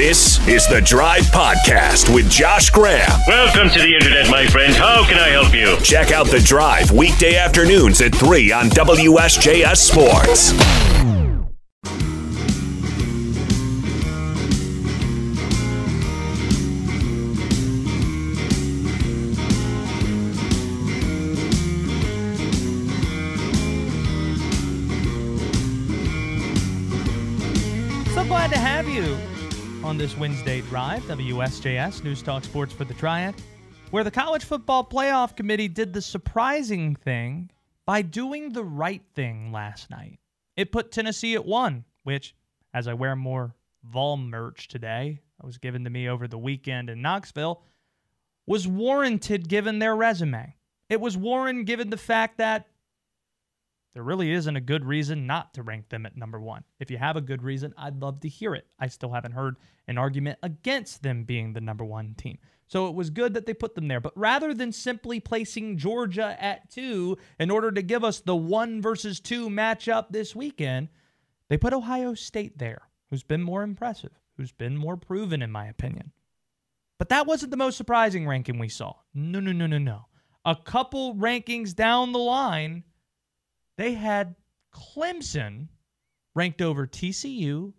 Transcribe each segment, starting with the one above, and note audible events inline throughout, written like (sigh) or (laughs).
This is the Drive Podcast with Josh Graham. Welcome to the internet, my friend. How can I help you? Check out the Drive weekday afternoons at 3 on WSJS Sports. This Wednesday drive, WSJS News Talk Sports for the Triad, where the College Football Playoff Committee did the surprising thing by doing the right thing last night. It put Tennessee at one, which, as I wear more Vol merch today, that was given to me over the weekend in Knoxville, was warranted given their resume. It was warranted given the fact that there really isn't a good reason not to rank them at number one. If you have a good reason, I'd love to hear it. I still haven't heard an argument against them being the number one team. So it was good that they put them there. But rather than simply placing Georgia at two in order to give us the one versus two matchup this weekend, they put Ohio State there, who's been more impressive, who's been more proven, in my opinion. But that wasn't the most surprising ranking we saw. No, no, no, no, no. A couple rankings down the line, they had Clemson ranked over TCU,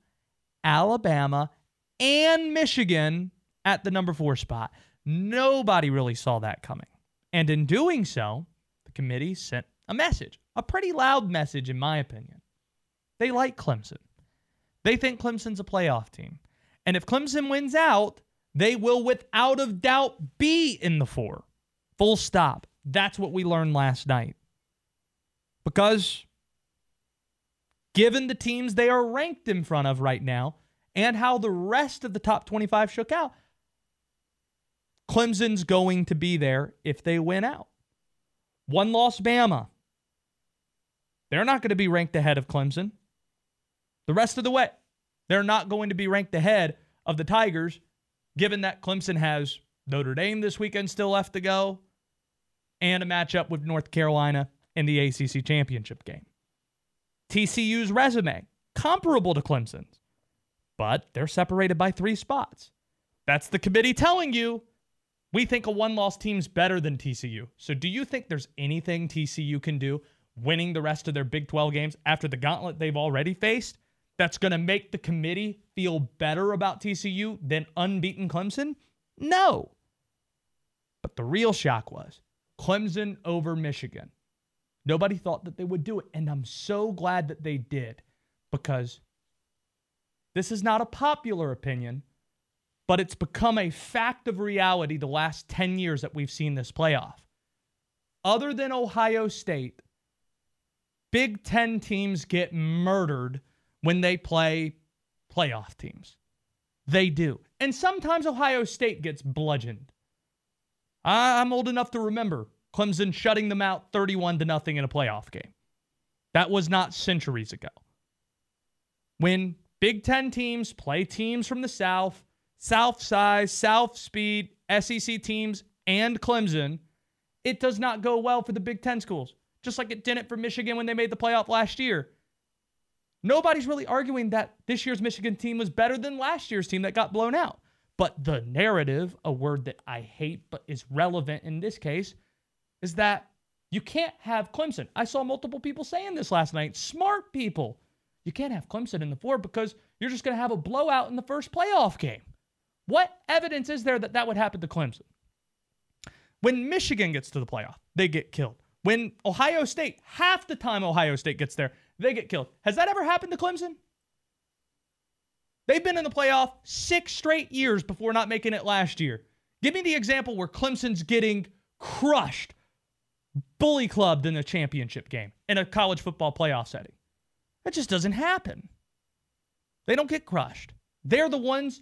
Alabama, and Michigan at the number four spot. Nobody really saw that coming. And in doing so, the committee sent a message, a pretty loud message, in my opinion. They like Clemson. They think Clemson's a playoff team. And if Clemson wins out, they will without a doubt be in the four. Full stop. That's what we learned last night. Because given the teams they are ranked in front of right now and how the rest of the top 25 shook out, Clemson's going to be there if they win out. One loss Bama. They're not going to be ranked ahead of Clemson. The rest of the way, they're not going to be ranked ahead of the Tigers, given that Clemson has Notre Dame this weekend still left to go and a matchup with North Carolina in the ACC championship game. TCU's resume, comparable to Clemson's, but they're separated by three spots. That's the committee telling you we think a one loss team's better than TCU. So, do you think there's anything TCU can do winning the rest of their Big 12 games after the gauntlet they've already faced that's going to make the committee feel better about TCU than unbeaten Clemson? No. But the real shock was Clemson over Michigan. Nobody thought that they would do it. And I'm so glad that they did because this is not a popular opinion, but it's become a fact of reality the last 10 years that we've seen this playoff. Other than Ohio State, Big Ten teams get murdered when they play playoff teams. They do. And sometimes Ohio State gets bludgeoned. I'm old enough to remember Clemson shutting them out 31 to nothing in a playoff game. That was not centuries ago. When Big 10 teams play teams from the South, South size, South speed, SEC teams and Clemson, it does not go well for the Big 10 schools. Just like it didn't for Michigan when they made the playoff last year. Nobody's really arguing that this year's Michigan team was better than last year's team that got blown out. But the narrative, a word that I hate but is relevant in this case, is that you can't have Clemson. I saw multiple people saying this last night. Smart people. You can't have Clemson in the four because you're just going to have a blowout in the first playoff game. What evidence is there that that would happen to Clemson? When Michigan gets to the playoff, they get killed. When Ohio State, half the time Ohio State gets there, they get killed. Has that ever happened to Clemson? They've been in the playoff six straight years before not making it last year. Give me the example where Clemson's getting crushed, bully clubbed in a championship game in a college football playoff setting. That just doesn't happen. They don't get crushed. They're the ones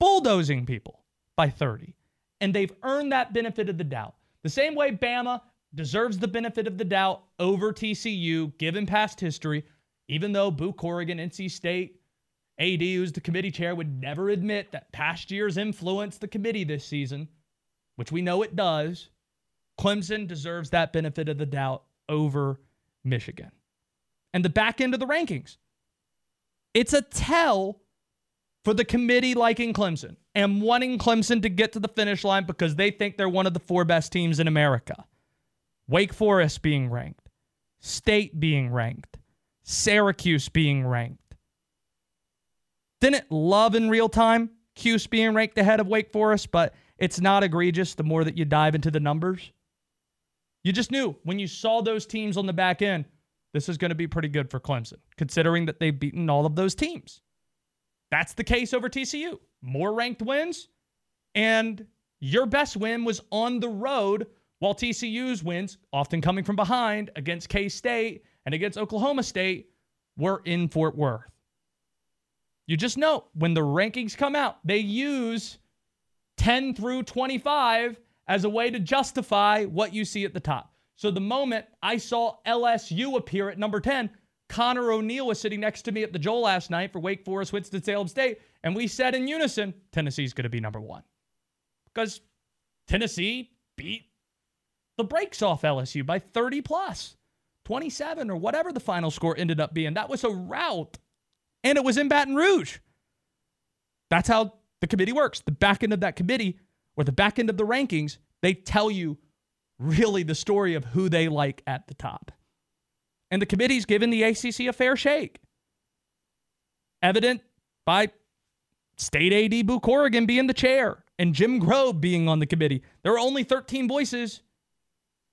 bulldozing people by 30. And they've earned that benefit of the doubt. The same way Bama deserves the benefit of the doubt over TCU, given past history, even though Boo Corrigan, NC State, AD, who's the committee chair, would never admit that past years influenced the committee this season, which we know it does. Clemson deserves that benefit of the doubt over Michigan. And the back end of the rankings. It's a tell for the committee liking Clemson and wanting Clemson to get to the finish line because they think they're one of the four best teams in America. Wake Forest being ranked, State being ranked, Syracuse being ranked. Didn't love in real time Cuse being ranked ahead of Wake Forest, but it's not egregious the more that you dive into the numbers. You just knew when you saw those teams on the back end, this is going to be pretty good for Clemson, considering that they've beaten all of those teams. That's the case over TCU. More ranked wins, and your best win was on the road, while TCU's wins, often coming from behind against K State and against Oklahoma State, were in Fort Worth. You just know when the rankings come out, they use 10 through 25 as a way to justify what you see at the top. So the moment I saw LSU appear at number 10, Connor O'Neill was sitting next to me at the Joel last night for Wake Forest, Winston-Salem State, and we said in unison, Tennessee's going to be number one. Because Tennessee beat the brakes off LSU by 30 plus, 27 or whatever the final score ended up being. That was a rout and it was in Baton Rouge. That's how the committee works. The back end of that committee or the back end of the rankings, they tell you really the story of who they like at the top. And the committee's given the ACC a fair shake. Evident by State AD Boo Corrigan being the chair and Jim Grobe being on the committee. There are only 13 voices,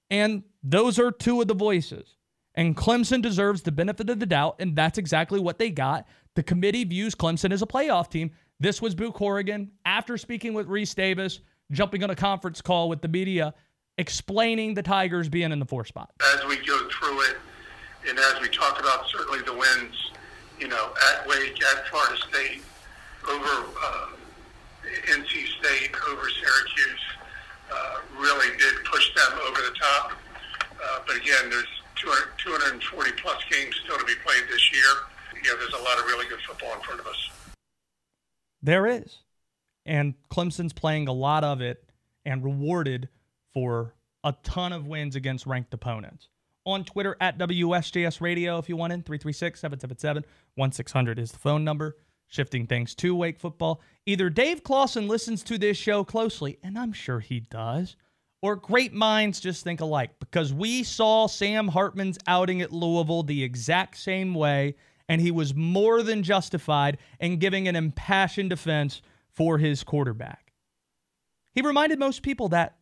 and those are two of the voices. And Clemson deserves the benefit of the doubt, and that's exactly what they got. The committee views Clemson as a playoff team. This was Boo Corrigan after speaking with Rece Davis, jumping on a conference call with the media, explaining the Tigers being in the four spot. As we go through it, and as we talk about certainly the wins, you know, at Wake, at Florida State, over uh, NC State, over Syracuse, uh, really did push them over the top. Uh, but again, there's 200, 240 plus games still to be played this year. You know, there's a lot of really good football in front of us. There is. And Clemson's playing a lot of it and rewarded for a ton of wins against ranked opponents. On Twitter at WSJS Radio, if you want in, 336 777 1600 is the phone number. Shifting things to Wake football. Either Dave Clawson listens to this show closely, and I'm sure he does, or great minds just think alike because we saw Sam Hartman's outing at Louisville the exact same way, and he was more than justified in giving an impassioned defense for his quarterback. He reminded most people that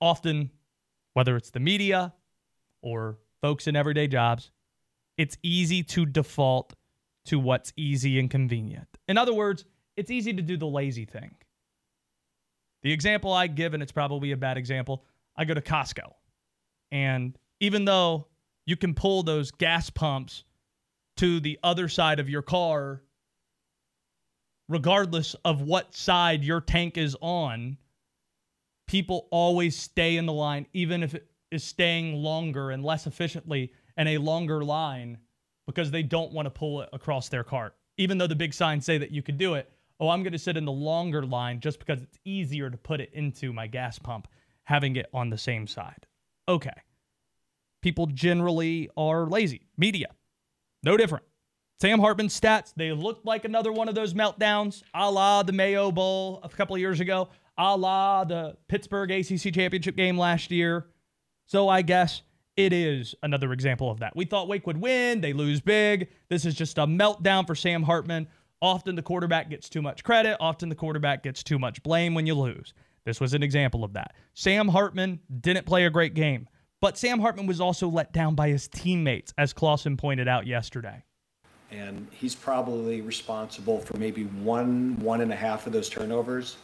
often, whether it's the media or folks in everyday jobs, it's easy to default to what's easy and convenient. In other words, it's easy to do the lazy thing. The example I give, and it's probably a bad example, I go to Costco. And even though you can pull those gas pumps to the other side of your car, regardless of what side your tank is on, people always stay in the line, even if it is staying longer and less efficiently in a longer line because they don't want to pull it across their cart. Even though the big signs say that you could do it, oh, I'm going to sit in the longer line just because it's easier to put it into my gas pump, having it on the same side. Okay. People generally are lazy. Media, no different. Sam Hartman's stats, they looked like another one of those meltdowns, a la the Mayo Bowl a couple of years ago, a la the Pittsburgh ACC championship game last year. So I guess it is another example of that. We thought Wake would win, they lose big. This is just a meltdown for Sam Hartman. Often the quarterback gets too much credit. Often the quarterback gets too much blame when you lose. This was an example of that. Sam Hartman didn't play a great game, but Sam Hartman was also let down by his teammates, as Clawson pointed out yesterday. And he's probably responsible for maybe one, one and a half of those turnovers.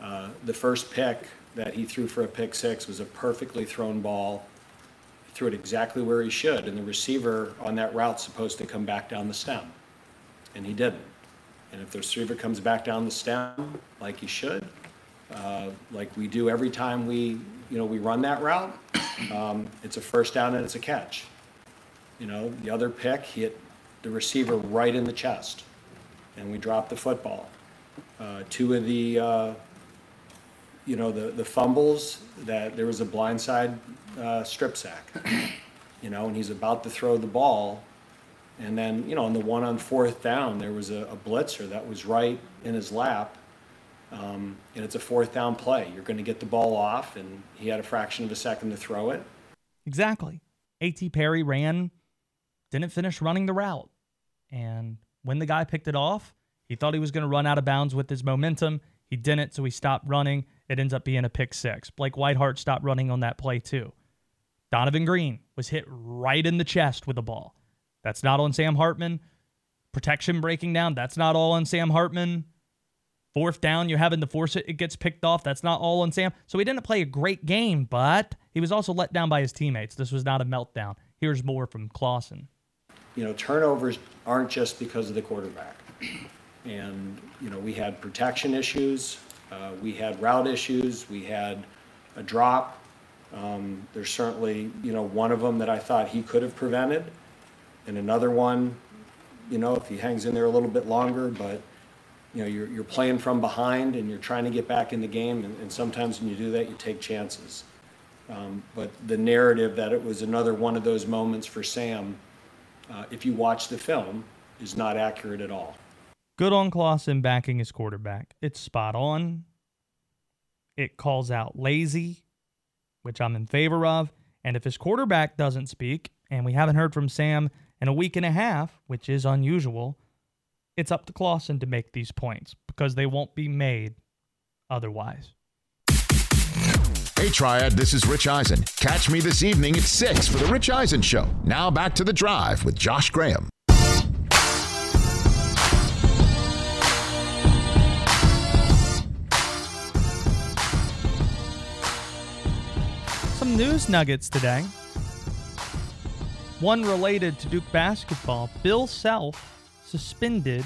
Uh, the first pick that he threw for a pick six was a perfectly thrown ball. He threw it exactly where he should, and the receiver on that route supposed to come back down the stem, and he didn't. And if the receiver comes back down the stem like he should, uh, like we do every time we, you know, we run that route, um, it's a first down and it's a catch. You know, the other pick hit the receiver right in the chest, and we dropped the football. Uh, two of the, uh, you know, the, the fumbles that there was a blindside uh, strip sack, you know, and he's about to throw the ball, And then, you know, on the one on fourth down, there was a, a blitzer that was right in his lap. Um, and it's a fourth down play. You're going to get the ball off, and he had a fraction of a second to throw it. Exactly. A.T. Perry ran, didn't finish running the route. And when the guy picked it off, he thought he was going to run out of bounds with his momentum. He didn't, so he stopped running. It ends up being a pick six. Blake Whiteheart stopped running on that play, too. Donovan Green was hit right in the chest with the ball. That's not on Sam Hartman. Protection breaking down, that's not all on Sam Hartman. Fourth down, you're having to force it, it gets picked off. That's not all on Sam. So he didn't play a great game, but he was also let down by his teammates. This was not a meltdown. Here's more from Clawson. You know, turnovers aren't just because of the quarterback. And, you know, we had protection issues, uh, we had route issues, we had a drop. Um, there's certainly, you know, one of them that I thought he could have prevented, and another one, you know, if he hangs in there a little bit longer, but, you know, you're, you're playing from behind and you're trying to get back in the game, and, and sometimes when you do that, you take chances. Um, but the narrative that it was another one of those moments for Sam, uh, if you watch the film, is not accurate at all. Good on Clawson backing his quarterback. It's spot on. It calls out lazy, which I'm in favor of. And if his quarterback doesn't speak, and we haven't heard from Sam in a week and a half, which is unusual, it's up to Clawson to make these points because they won't be made otherwise. Hey, Triad, this is Rich Eisen. Catch me this evening at 6 for The Rich Eisen Show. Now back to the drive with Josh Graham. Some news nuggets today. One related to Duke basketball. Bill Self suspended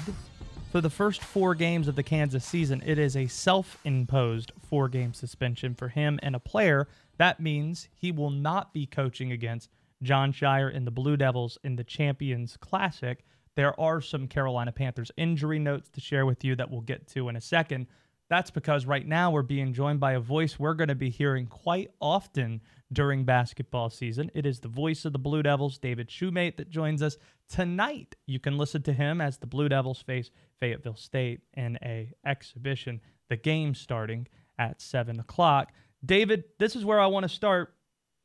for the first four games of the Kansas season. It is a self imposed four game suspension for him and a player. That means he will not be coaching against Jon Scheyer and the Blue Devils in the Champions Classic. There are some Carolina Panthers injury notes to share with you that we'll get to in a second. That's because right now we're being joined by a voice we're going to be hearing quite often during basketball season. It is the voice of the Blue Devils, David Shumate, that joins us tonight. You can listen to him as the Blue Devils face Fayetteville State in a exhibition. The game starting at seven o'clock. David, this is where I want to start.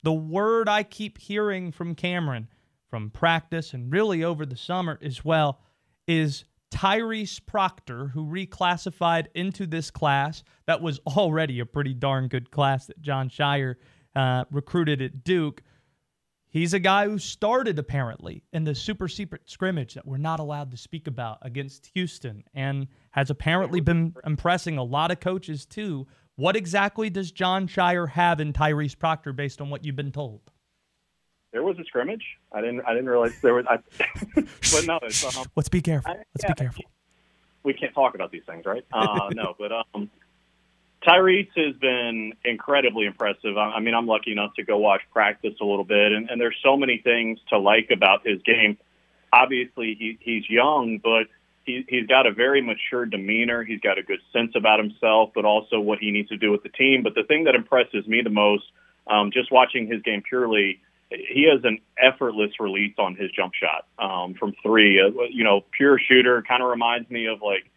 The word I keep hearing from Cameron, from practice and really over the summer as well, is Tyrese Proctor, who reclassified into this class that was already a pretty darn good class that Jon Scheyer uh, recruited at Duke. He's a guy who started apparently in the super secret scrimmage that we're not allowed to speak about against Houston and has apparently been impressing a lot of coaches too. What exactly does Jon Scheyer have in Tyrese Proctor based on what you've been told? There was a scrimmage. I didn't. I didn't realize there was. I, (laughs) but no, it's, um, Let's be careful. Let's yeah, be careful. we can't talk about these things, right? Uh, no, but um, Tyrese has been incredibly impressive. I, mean, I'm lucky enough to go watch practice a little bit, and, and there's so many things to like about his game. Obviously, he, he's young, but he, he's got a very mature demeanor. He's got a good sense about himself, but also what he needs to do with the team. But the thing that impresses me the most, um, just watching his game purely, he has an effortless release on his jump shot um, from three. Uh, you know, pure shooter. Kind of reminds me of like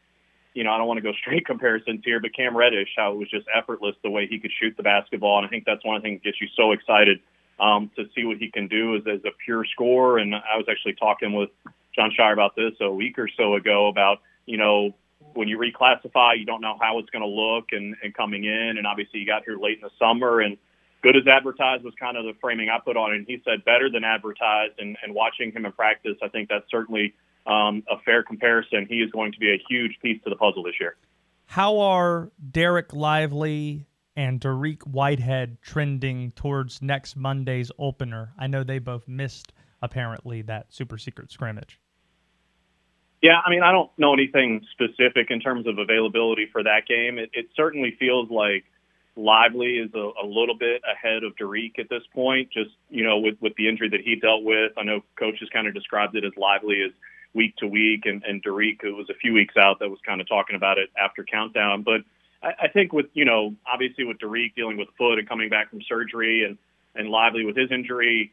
you know, I don't want to go (laughs) straight comparisons here, but Cam Reddish, how it was just effortless the way he could shoot the basketball. And I think that's one of the things that gets you so excited um, to see what he can do as, as a pure scorer. And I was actually talking with Jon Scheyer about this a week or so ago about, you know, when you reclassify, you don't know how it's going to look and, and coming in. And obviously, you got here late in the summer and good as advertised was kind of the framing I put on it. And he said better than advertised. And, and watching him in practice, I think that's certainly um, a fair comparison. He is going to be a huge piece to the puzzle this year. How are Dereck Lively and Dariq Whitehead trending towards next Monday's opener? I know they both missed apparently that super secret scrimmage. Yeah, I mean, I don't know anything specific in terms of availability for that game. It, it certainly feels like Lively is a, a little bit ahead of Dariq at this point, just, you know, with, with the injury that he dealt with. I know coaches kind of described it as Lively as week to week, and, and Dariq, who was a few weeks out, that was kind of talking about it after countdown. But I, I think with, you know, obviously with Dariq dealing with foot and coming back from surgery and, and Lively with his injury,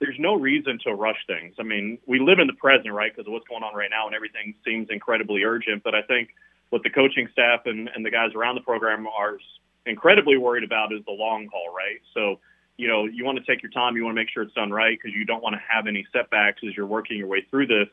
there's no reason to rush things. I mean, we live in the present, right, because of what's going on right now, and everything seems incredibly urgent. But I think what the coaching staff and, and the guys around the program are incredibly worried about is the long haul, right? So, you know, you want to take your time, you want to make sure it's done right because you don't want to have any setbacks as you're working your way through this.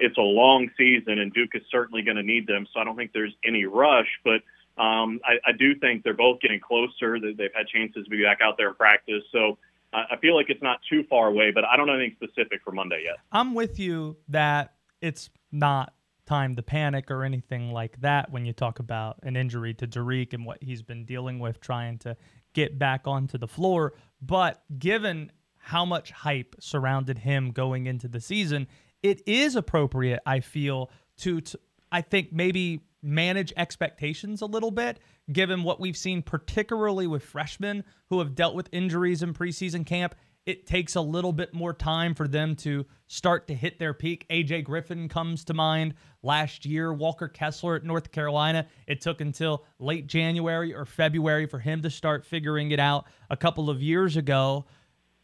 It's a long season, and Duke is certainly going to need them. So I don't think there's any rush, but um, I, I do think they're both getting closer. They've had chances to be back out there in practice. So I feel like it's not too far away, but I don't know anything specific for Monday yet. I'm with you that it's not time to panic or anything like that when you talk about an injury to Dariq and what he's been dealing with trying to get back onto the floor. But given how much hype surrounded him going into the season, it is appropriate, I feel, to, to I think maybe manage expectations a little bit, given what we've seen, particularly with freshmen who have dealt with injuries in preseason camp. It takes a little bit more time for them to start to hit their peak. AJ Griffin comes to mind last year. Walker Kessler at North Carolina. It took until late January or February for him to start figuring it out a couple of years ago.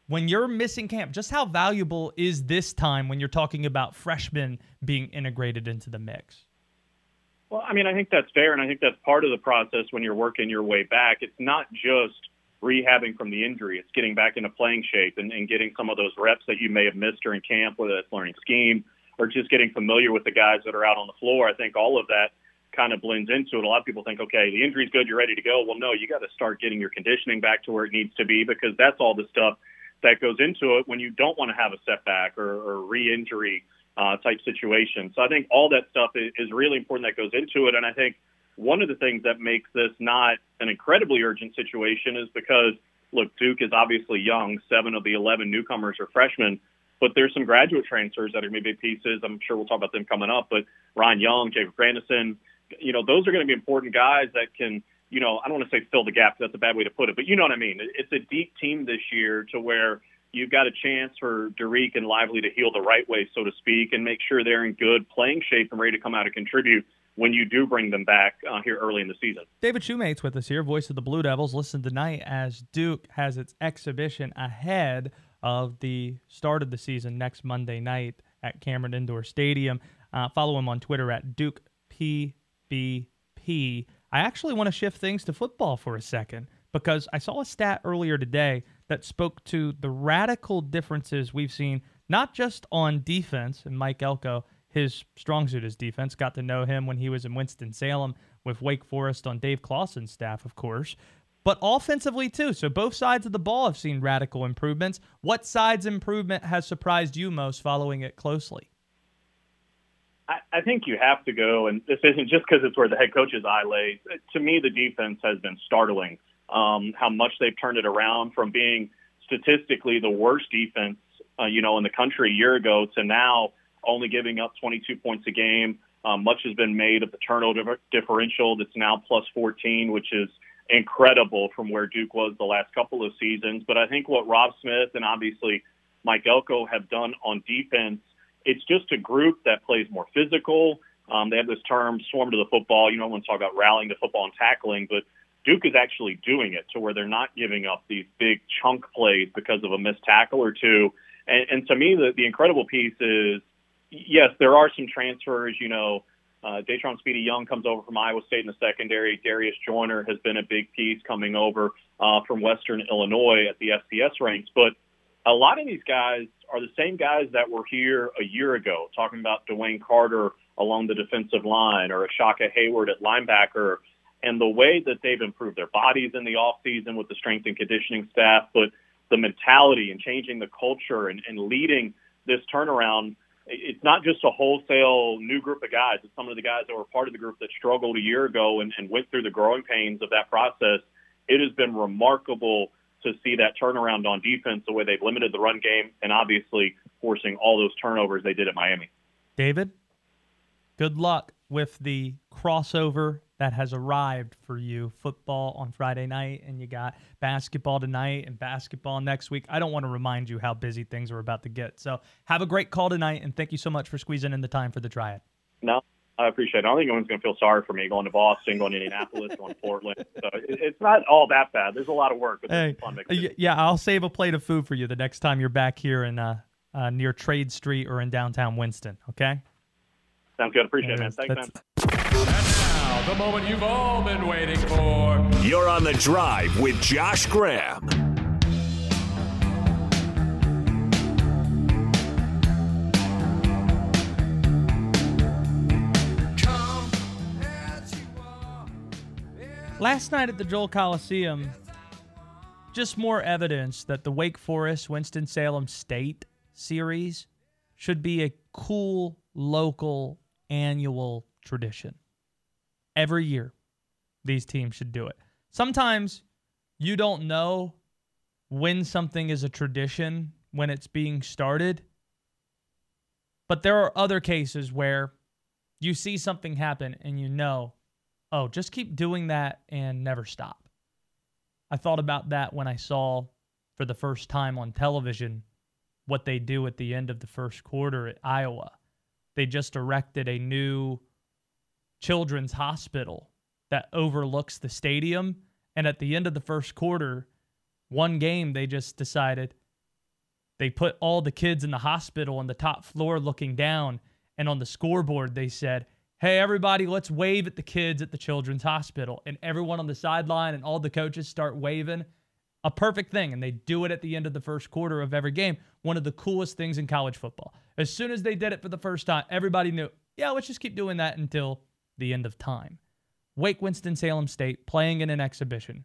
When you're missing camp, just how valuable is this time when you're talking about freshmen being integrated into the mix? Well, I mean, I think that's fair, and I think that's part of the process when you're working your way back. It's not just rehabbing from the injury; it's getting back into playing shape and, and getting some of those reps that you may have missed during camp, whether that's learning scheme or just getting familiar with the guys that are out on the floor. I think all of that kind of blends into it. A lot of people think, okay, the injury's good, you're ready to go. Well, no, you got to start getting your conditioning back to where it needs to be because that's all the stuff that goes into it when you don't want to have a setback or, or re-injury uh, type situation. So I think all that stuff is really important that goes into it. And I think one of the things that makes this not an incredibly urgent situation is because, look, Duke is obviously young. Seven of the 11 newcomers are freshmen, but there's some graduate transfers that are going to be big pieces. I'm sure we'll talk about them coming up. But Ryan Young, Jacob Grandison, you know, those are going to be important guys that can, you know, I don't want to say fill the gap. That's a bad way to put it, but you know what I mean. It's a deep team this year to where – you've got a chance for Dariq and Lively to heal the right way, so to speak, and make sure they're in good playing shape and ready to come out and contribute when you do bring them back uh, here early in the season. David Shumate's with us here, voice of the Blue Devils. Listen tonight as Duke has its exhibition ahead of the start of the season next Monday night at Cameron Indoor Stadium. Uh, follow him on Twitter at Duke PBP. I actually want to shift things to football for a second because I saw a stat earlier today that spoke to the radical differences we've seen, not just on defense, and Mike Elko, his strong suit is defense, got to know him when he was in Winston-Salem with Wake Forest on Dave Clawson's staff, of course, but offensively too. So both sides of the ball have seen radical improvements. What side's improvement has surprised you most following it closely? I, think you have to go, and this isn't just because it's where the head coach's eye lays. To me, the defense has been startling um, how much they've turned it around from being statistically the worst defense, uh, you know, in the country a year ago to now only giving up 22 points a game. Um, much has been made of the turnover differential that's now plus 14, which is incredible from where Duke was the last couple of seasons. But I think what Robb Smith and obviously Mike Elko have done on defense, it's just a group that plays more physical. Um, they have this term, swarm to the football. You know, when talk about rallying to football and tackling, but Duke is actually doing it to where they're not giving up these big chunk plays because of a missed tackle or two. And, and to me, the, the incredible piece is, yes, there are some transfers. You know, uh, Datrone Speedy Young comes over from Iowa State in the secondary. Darius Joiner has been a big piece coming over uh, from Western Illinois at the FCS ranks. But a lot of these guys are the same guys that were here a year ago, talking about DeWayne Carter along the defensive line or Ashaka Heyward at linebacker and the way that they've improved their bodies in the off season with the strength and conditioning staff, but the mentality and changing the culture and, and leading this turnaround. It's not just a wholesale new group of guys. It's some of the guys that were part of the group that struggled a year ago and, and went through the growing pains of that process. It has been remarkable to see that turnaround on defense, the way they've limited the run game, and obviously forcing all those turnovers they did at Miami. David, good luck with the crossover that has arrived for you football on Friday night, and you got basketball tonight and basketball next week. I don't want to remind you how busy things are about to get. So have a great call tonight, and thank you so much for squeezing in the time for the triad. No, I appreciate it. I don't think anyone's going to feel sorry for me going to Boston, going to Indianapolis, going to Portland. So it's not all that bad. There's a lot of work. But Hey, fun yeah, I'll save a plate of food for you the next time you're back here in uh, uh, near Trade Street or in downtown Winston. Okay. Sounds good. Appreciate it, man. There it is. Thanks, man. And now, the moment you've all been waiting for. You're on the drive with Josh Graham. Last night at the Joel Coliseum, just more evidence that the Wake Forest Winston-Salem State series should be a cool local annual tradition. Every year, these teams should do it. Sometimes you don't know when something is a tradition when it's being started, but there are other cases where you see something happen and you know oh, just keep doing that and never stop. I thought about that when I saw for the first time on television what they do at the end of the first quarter at Iowa. They just erected a new children's hospital that overlooks the stadium. And at the end of the first quarter, one game, they just decided they put all the kids in the hospital on the top floor looking down. And on the scoreboard, they said, Hey, everybody, let's wave at the kids at the children's hospital. And everyone on the sideline and all the coaches start waving. A perfect thing. And they do it at the end of the first quarter of every game. One of the coolest things in college football. As soon as they did it for the first time, everybody knew, yeah, let's just keep doing that until the end of time. Wake Winston-Salem State playing in an exhibition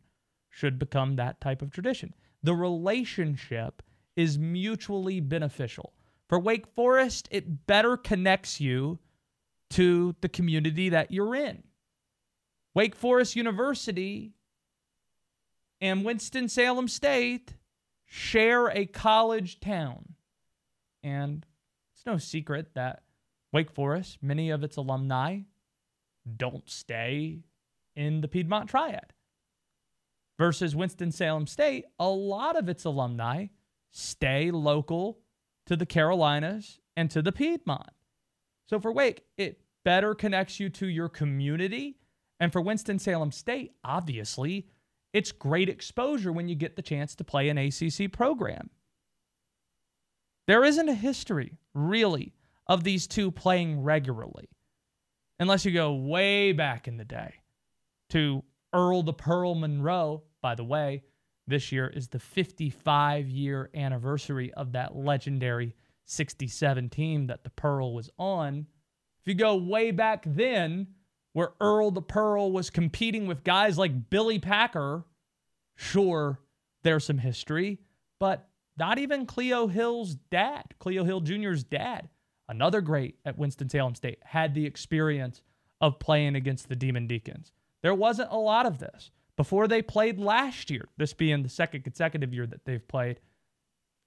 should become that type of tradition. The relationship is mutually beneficial. For Wake Forest, it better connects you to the community that you're in. Wake Forest University and Winston-Salem State share a college town. And it's no secret that Wake Forest, many of its alumni don't stay in the Piedmont Triad. Versus Winston-Salem State, a lot of its alumni stay local to the Carolinas and to the Piedmont. So for Wake, it better connects you to your community. And for Winston-Salem State, obviously, it's great exposure when you get the chance to play an ACC program. There isn't a history, really, of these two playing regularly, unless you go way back in the day to Earl the Pearl Monroe. By the way, this year is the 55 year anniversary of that legendary 67 team that the Pearl was on. If you go way back then, where Earl the Pearl was competing with guys like Billy Packer, sure, there's some history, but not even Cleo Hill's dad, Cleo Hill Jr.'s dad, another great at Winston-Salem State, had the experience of playing against the Demon Deacons. There wasn't a lot of this. Before they played last year, this being the second consecutive year that they've played,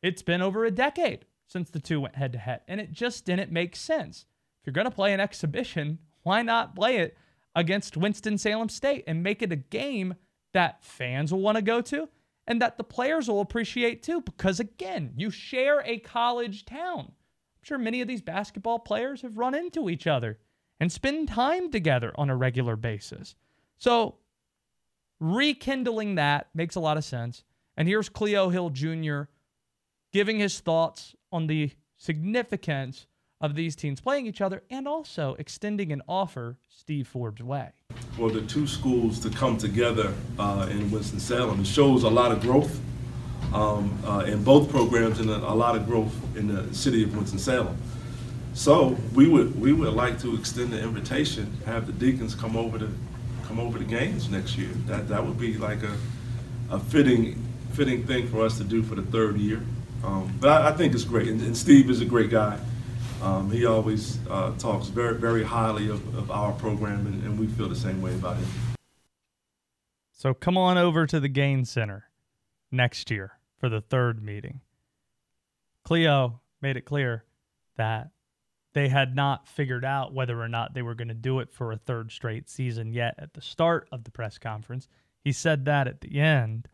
it's been over a decade since the two went head to head, and it just didn't make sense. If you're going to play an exhibition, (laughs) why not play it against Winston-Salem State and make it a game that fans will want to go to and that the players will appreciate too? Because again, you share a college town. I'm sure many of these basketball players have run into each other and spend time together on a regular basis. So, rekindling that makes a lot of sense. And here's Cleo Hill Jr. giving his thoughts on the significance of these teams playing each other and also extending an offer Steve Forbes' way. For the two schools to come together uh, in Winston-Salem, it shows a lot of growth um, uh, in both programs and a, a lot of growth in the city of Winston-Salem. So we would we would like to extend the invitation, have the Deacons come over to come over to games next year. That that would be like a a fitting fitting thing for us to do for the third year. Um, but I, I think it's great, and, and Steve is a great guy. Um, he always uh, talks very, very highly of, of our program, and, and, we feel the same way about him. So come on over to the Gaines Center next year for the third meeting. Cleo made it clear that they had not figured out whether or not they were going to do it for a third straight season yet at the start of the press conference. He said that at the end.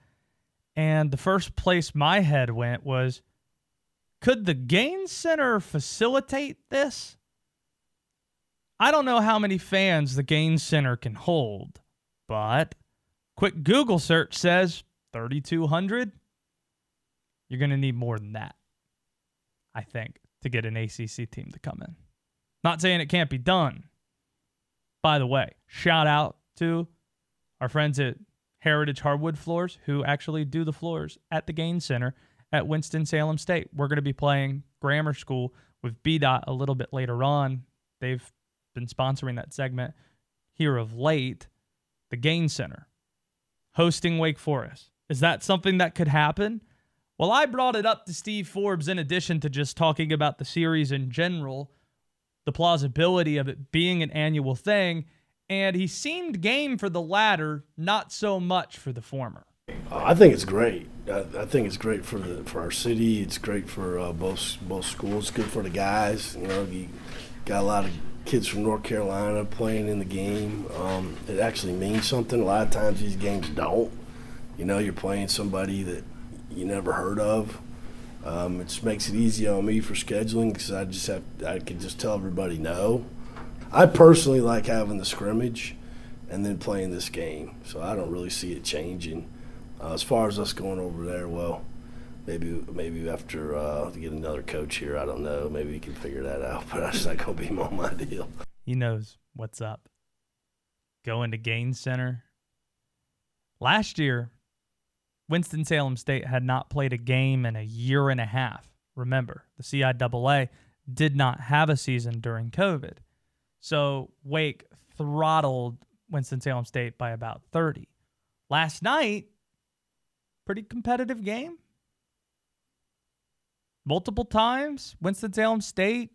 And the first place my head went was could the Gaines Center facilitate this? I don't know how many fans the Gaines Center can hold, but quick Google search says 3,200. You're going to need more than that, I think, to get an ACC team to come in. Not saying it can't be done. By the way, shout out to our friends at Heritage Hardwood Floors who actually do the floors at the Gaines Center at Winston-Salem State. We're going to be playing Grahammar School with BDaht a little bit later on. They've been sponsoring that segment here of late. The Gaines Center hosting Wake Forest. Is that something that could happen? Well, I brought it up to Steve Forbes in addition to just talking about the series in general, the plausibility of it being an annual thing, and he seemed game for the latter, not so much for the former. I think it's great. I, I think it's great for the for our city. It's great for uh, both both schools. Good for the guys. You know, you got a lot of kids from North Carolina playing in the game. Um, it actually means something. A lot of times these games don't. You know, you're playing somebody that you never heard of. Um, it just makes it easy on me for scheduling because I just have I can just tell everybody no. I personally like having the scrimmage and then playing this game, so I don't really see it changing. Uh, as far as us going over there, well, maybe maybe after uh, get another coach here, I don't know. Maybe we can figure that out, (laughs) but that's not gonna be on my deal. He knows what's up. Going to Gaines Center. Last year, Winston-Salem State had not played a game in a year and a half. Remember, the CIAA did not have a season during COVID. So Wake throttled Winston-Salem State by about 30. Last night, pretty competitive game. Multiple times, Winston-Salem State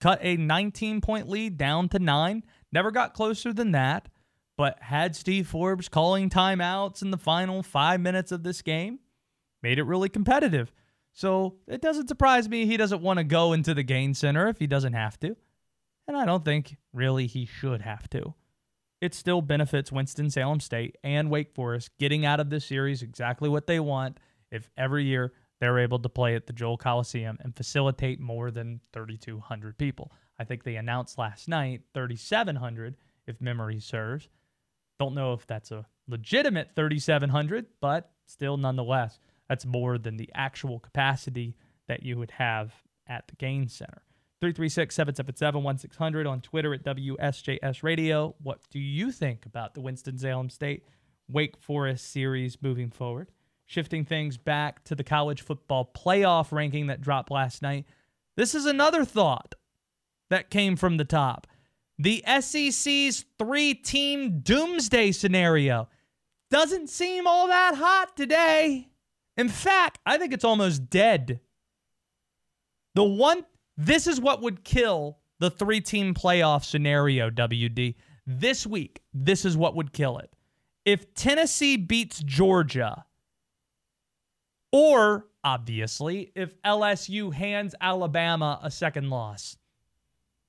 cut a 19 point lead down to nine. Never got closer than that, but had Steve Forbes calling timeouts in the final five minutes of this game. Made it really competitive. So it doesn't surprise me he doesn't want to go into the Gaines Center if he doesn't have to. And I don't think really he should have to. It still benefits Winston-Salem State and Wake Forest getting out of this series exactly what they want if every year they're able to play at the Joel Coliseum and facilitate more than 3,200 people. I think they announced last night 3,700, if memory serves. Don't know if that's a legitimate 3,700, but still, nonetheless, that's more than the actual capacity that you would have at the Gaines Center. 336 777 1600 on Twitter at WSJS Radio. What do you think about the Winston-Salem State Wake Forest series moving forward? Shifting things back to the college football playoff ranking that dropped last night. This is another thought that came from the top. The SEC's three team doomsday scenario doesn't seem all that hot today. In fact, I think it's almost dead. The one, this is what would kill the three team playoff scenario, WD. This week, this is what would kill it. If Tennessee beats Georgia, or obviously, if LSU hands Alabama a second loss,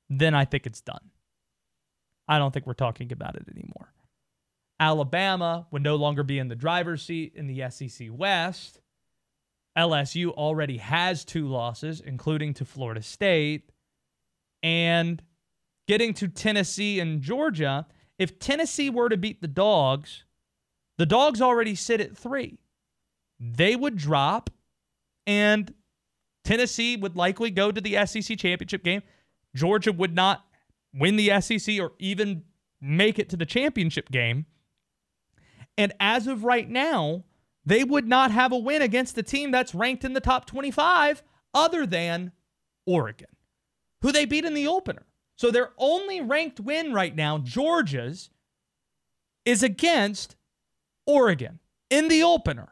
then I think it's done. I don't think we're talking about it anymore. Alabama would no longer be in the driver's seat in the SEC West. LSU already has two losses, including to Florida State. And getting to Tennessee and Georgia, if Tennessee were to beat the Dogs, the Dogs already sit at three. They would drop, and Tennessee would likely go to the SEC championship game. Georgia would not win the SEC or even make it to the championship game. And as of right now, they would not have a win against a team that's ranked in the top 25 other than Oregon, who they beat in the opener. So their only ranked win right now, Georgia's, is against Oregon in the opener.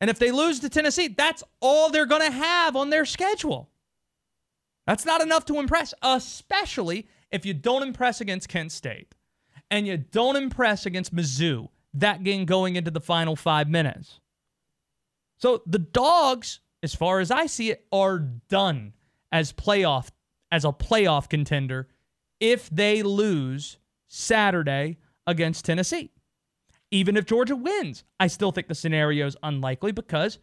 And if they lose to Tennessee, that's all they're going to have on their schedule. That's not enough to impress, especially if you don't impress against Kent State and you don't impress against Mizzou, that game going into the final five minutes. So the dogs, as far as I see it, are done as playoff as a playoff contender if they lose Saturday against Tennessee. Even if Georgia wins, I still think the scenario is unlikely because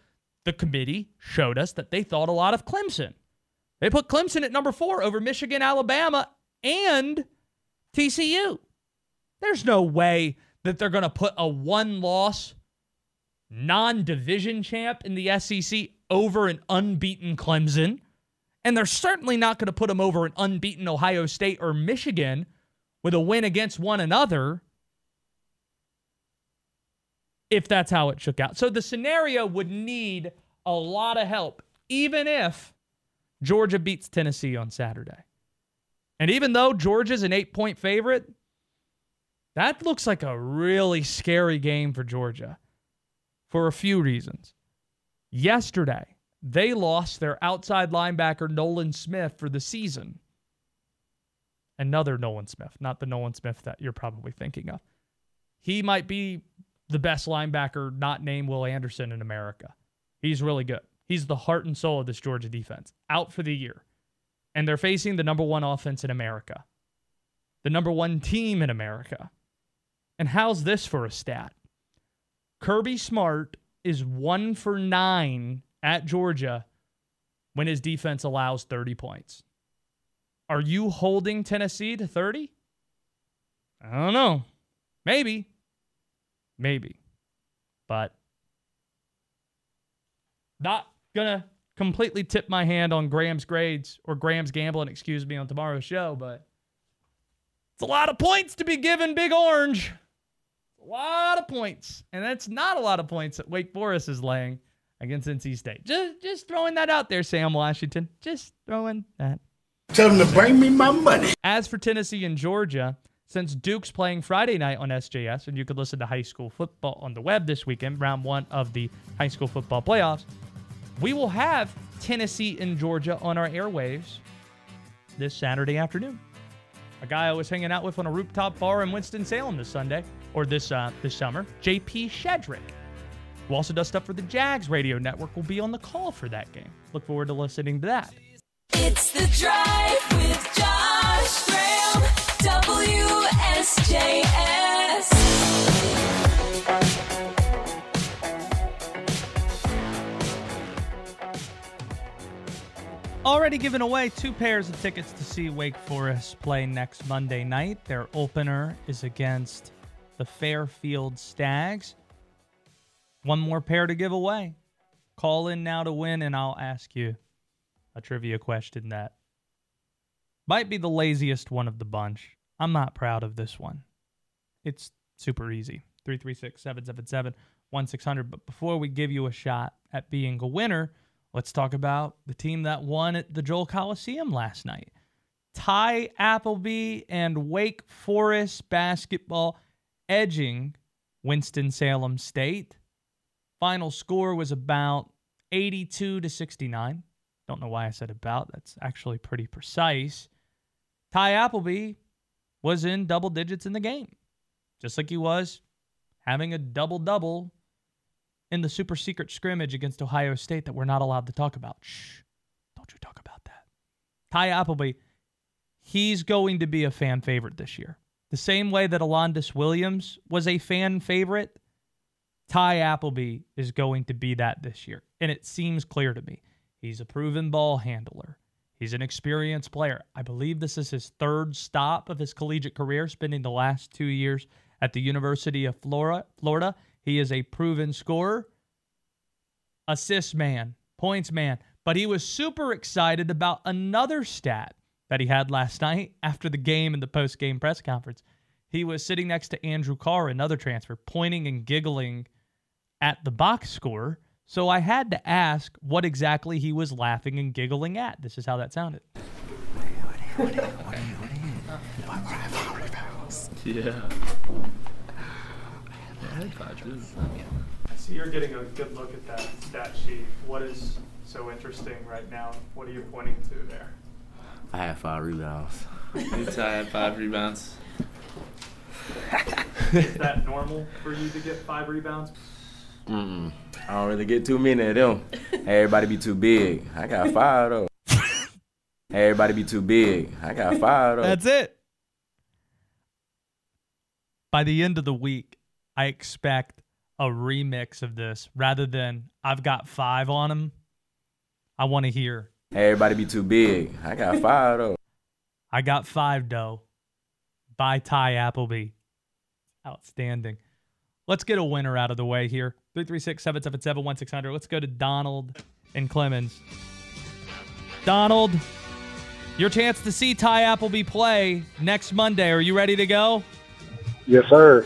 the committee showed us that they thought a lot of Clemson. They put Clemson at number four over Michigan, Alabama, and TCU. There's no way that they're going to put a one loss non division champ in the SEC over an unbeaten Clemson. And they're certainly not going to put them over an unbeaten Ohio State or Michigan with a win against one another if that's how it shook out. So the scenario would need a lot of help, even if Georgia beats Tennessee on Saturday. And even though Georgia's an eight point favorite, that looks like a really scary game for Georgia for a few reasons. Yesterday, they lost their outside linebacker, Nolan Smith, for the season. Another Nolan Smith, not the Nolan Smith that you're probably thinking of. He might be the best linebacker not named Will Anderson in America. He's really good. He's the heart and soul of this Georgia defense. Out for the year. And they're facing the number one offense in America, the number one team in America. And how's this for a stat? Kirby Smart is one for nine at Georgia when his defense allows 30 points. Are you holding Tennessee to 30? I don't know. Maybe. Maybe. But not going to completely tip my hand on Graham's grades or Graham's gambling, excuse me, on tomorrow's show, but it's a lot of points to be given Big Orange. A lot of points. And that's not a lot of points that Wake Forest is laying against NC State. Just just throwing that out there, Sam Washington. Just throwing that. Tell them to bring me my money. As for Tennessee and Georgia, since Duke's playing Friday night on SJS, and you could listen to high school football on the web this weekend, round one of the high school football playoffs, we will have Tennessee and Georgia on our airwaves this Saturday afternoon. A guy I was hanging out with on a rooftop bar in Winston-Salem this Sunday, or this uh, this summer, JP Shedrick, who also does stuff for the Jags radio network, will be on the call for that game. Look forward to listening to that. It's the drive with Josh Graham, WSJS. Already given away two pairs of tickets to see Wake Forest play next Monday night. Their opener is against the Fairfield Stags. One more pair to give away. Call in now to win, and I'll ask you a trivia question that might be the laziest one of the bunch. I'm not proud of this one. It's super easy 336 777 1600. But before we give you a shot at being a winner, let's talk about the team that won at the Joel Coliseum last night. Ty Appleby and Wake Forest basketball edging Winston-Salem State. Final score was about 82 to 69. Don't know why I said about. That's actually pretty precise. Ty Appleby was in double digits in the game, just like he was having a double double in the super secret scrimmage against Ohio State that we're not allowed to talk about. Shh, don't you talk about that. Ty Appleby, he's going to be a fan favorite this year. The same way that Alondes Williams was a fan favorite, Ty Appleby is going to be that this year. And it seems clear to me. He's a proven ball handler. He's an experienced player. I believe this is his third stop of his collegiate career, spending the last two years at the University of Florida. He is a proven scorer, assist man, points man. But he was super excited about another stat that he had last night after the game and the post game press conference. He was sitting next to Andrew Carr, another transfer, pointing and giggling at the box score. So I had to ask what exactly he was laughing and giggling at. This is how that sounded. Yeah. So you're getting a good look at that stat sheet. What is so interesting right now? What are you pointing to there? I had five rebounds. Ty had five rebounds. Is that normal for you to get five rebounds? Mm-mm. I don't really get too many of them. Everybody be too big. I got five though. Everybody be too big. I got five though. That's it. By the end of the week, I expect a remix of this rather than I've got five on them. I want to hear Hey everybody be too big. I got five though. I got five, though. By Ty Appleby. Outstanding. Let's get a winner out of the way here. 336 777 1600. Let's go to Donald and Clemmons. Donald, your chance to see Ty Appleby play next Monday. Are you ready to go? Yes, sir.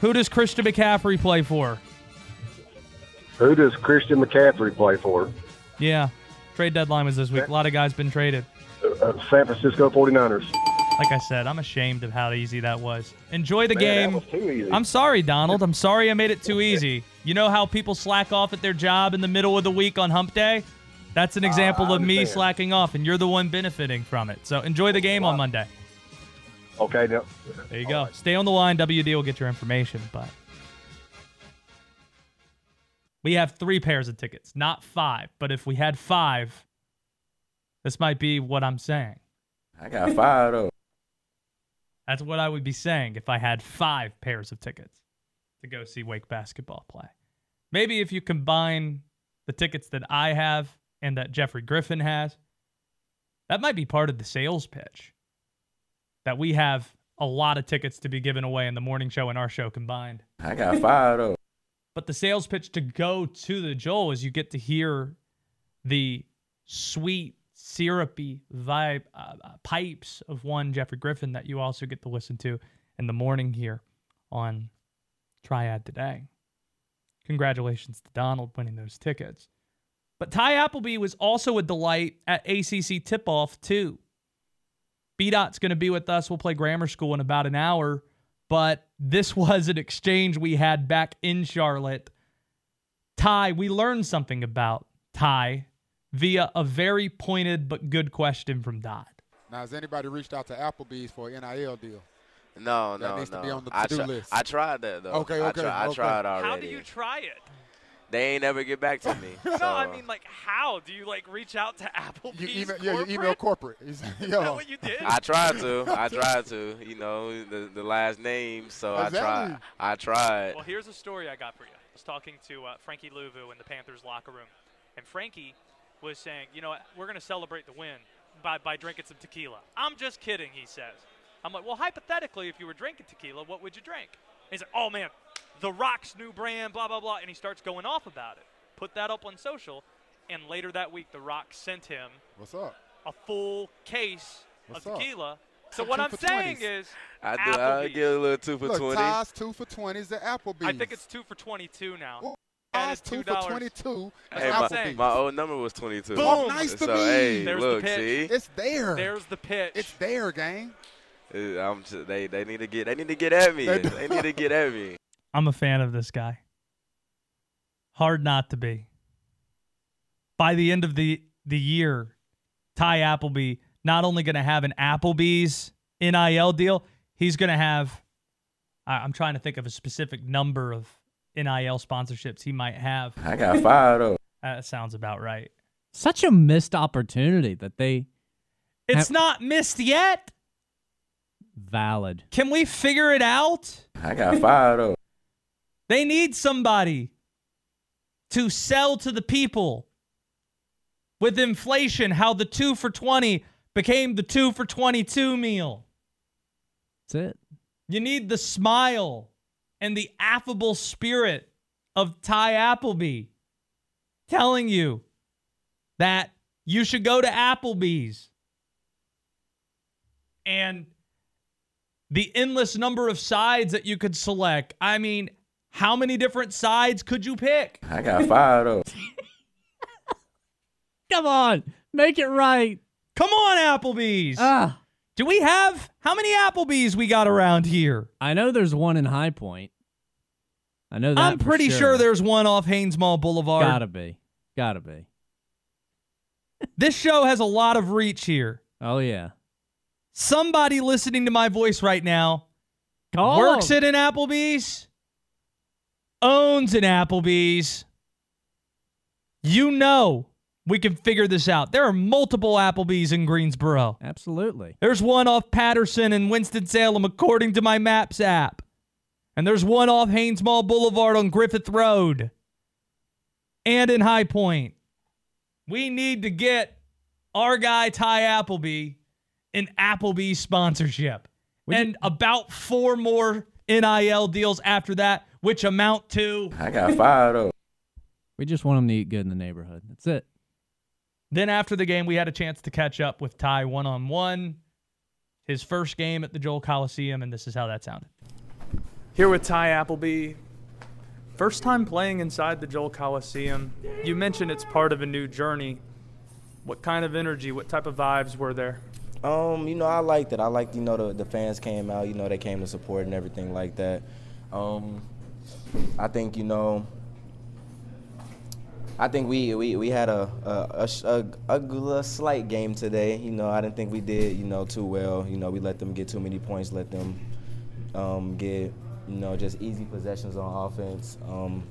Who does Christian McCaffrey play for? Who does Christian McCaffrey play for? Yeah, trade deadline was this week. A lot of guys been traded. Uh, San Francisco 49ers. Like I said, I'm ashamed of how easy that was. Enjoy the Man, game. was too easy. I'm sorry, Donald. I'm sorry I made it too easy. You know how people slack off at their job in the middle of the week on hump day? That's an example I of me slacking off, and you're the one benefiting from it. So enjoy the game on Monday. Okay. There you go. Stay on the line. WD will get your information. But we have three pairs of tickets, not five. But if we had five, this might be what I'm saying. I got five though. That's what I would be saying if I had five pairs of tickets to go see Wake basketball play. Maybe if you combine the tickets that I have and that Jeffrey Griffin has, that might be part of the sales pitch. That we have a lot of tickets to be given away in the morning show and our show combined. I got five though. But the sales pitch to go to the Joel is you get to hear the sweet, syrupy vibe uh, uh, pipes of one Jeffrey Griffin that you also get to listen to in the morning here on Triad today. Congratulations to Donald winning those tickets. But Ty Appleby was also a delight at ACC tip off, too. BDaht's going to be with us. We'll play Grahammar School in about an hour. But this (laughs) was an exchange we had back in Charlotte. Ty, we learned something about Ty via a very pointed but good question from Dodd. Now, has anybody reached out to Applebee's for an NIL deal? No, That no, needs to no. be on the I to-do tri- list. I tried that though. Okay, I, okay, tri- I okay. tried already. How do you try it? They ain't never get back to me. (laughs) no, so, I mean, like, how do you like reach out to (laughs) Applebee's? You email, yeah, corporate? you email corporate. Is (laughs) Is that what you did? I tried to. I tried to. You know, the the last name. So I tried. I tried. Well, here's a story I got for you. I was talking to uh, Frankie Luvu in the Panthers locker room, and Frankie was saying, you know, what, we're going to celebrate the win by, by drinking some tequila. I'm just kidding, he says. I'm like, well, hypothetically, if you were drinking tequila, what would you drink? He's like, oh man, The Rock's new brand, blah blah blah, and he starts going off about it. Put that up on social, and later that week, The Rock sent him What's up? a full case What's of up? tequila. So what I'm saying 20s. is, I do. I get a little two for Look, twenty. Ty's two for 20s at Applebee's. I think it's two for 22 now. Well, And Ty's it's two $2. for 22 Hey, my, saying. my old number was 22. Boom. Nice to so, me. hey, There's the look, pitch. see? It's there. There's the pitch. It's there, gang. I'm just, they they need to get they need to get at me. They They, need to get at me. (laughs) I'm a fan of this guy. Hard not to be. By the end of the the year, Ty Appleby not only going to have an Applebee's NIL deal, he's going to have. I- I'm trying to think of a specific number of NIL sponsorships he might have. I got five though. (laughs) That sounds about right. Such a missed opportunity that they It's have- not missed yet. valid. Can we figure it out? I got five though. They need somebody to sell to the people with inflation how the 2 for 20 became the 2 for 22 meal. That's it. You need the smile and the affable spirit of Ty Appleby telling you that you should go to Applebee's. And the endless number of sides that you could select. I mean, how many different sides could you pick? I got five though. (laughs) Come on, make it right. Come on, Applebee's. Ah, Do we have how many Applebee's we got around here? I know there's one in High Point. I know that. I'm pretty sure. there's one off Hanes Mall Boulevard. gotta be, gotta be. (laughs) This show has a lot of reach here. Oh yeah. Somebody listening to my voice right now Call works 'em. at an Applebee's, owns an Applebee's. You know we can figure this out. There are multiple Applebee's in Greensboro. Absolutely. There's one off Patterson and Winston-Salem, according to my Maps app. And there's one off Hanes Mall Boulevard on Griffith Road and in High Point. We need to get our guy Ty Appleby an Applebee's sponsorship and about four more NIL deals after that, which amount to. I got five though. We just want them to eat good in the neighborhood. That's it. Then after the game, we had a chance to catch up with Ty one on one. His first game at the Joel Coliseum, and this is how that sounded. Here with Ty Appleby. First time playing inside the Joel Coliseum. You mentioned it's part of a new journey. What kind of energy, what type of vibes were there? Um, you know, I liked it. I liked, you know, the, the fans came out, you know, they came to support and everything like that. Um, I think, you know, I think we we, we had a a, a, a, a slight game today. You know, I didn't think we did, you know, too well. You know, we let them get too many points, let them um, get, you know, just easy possessions on offense. Um,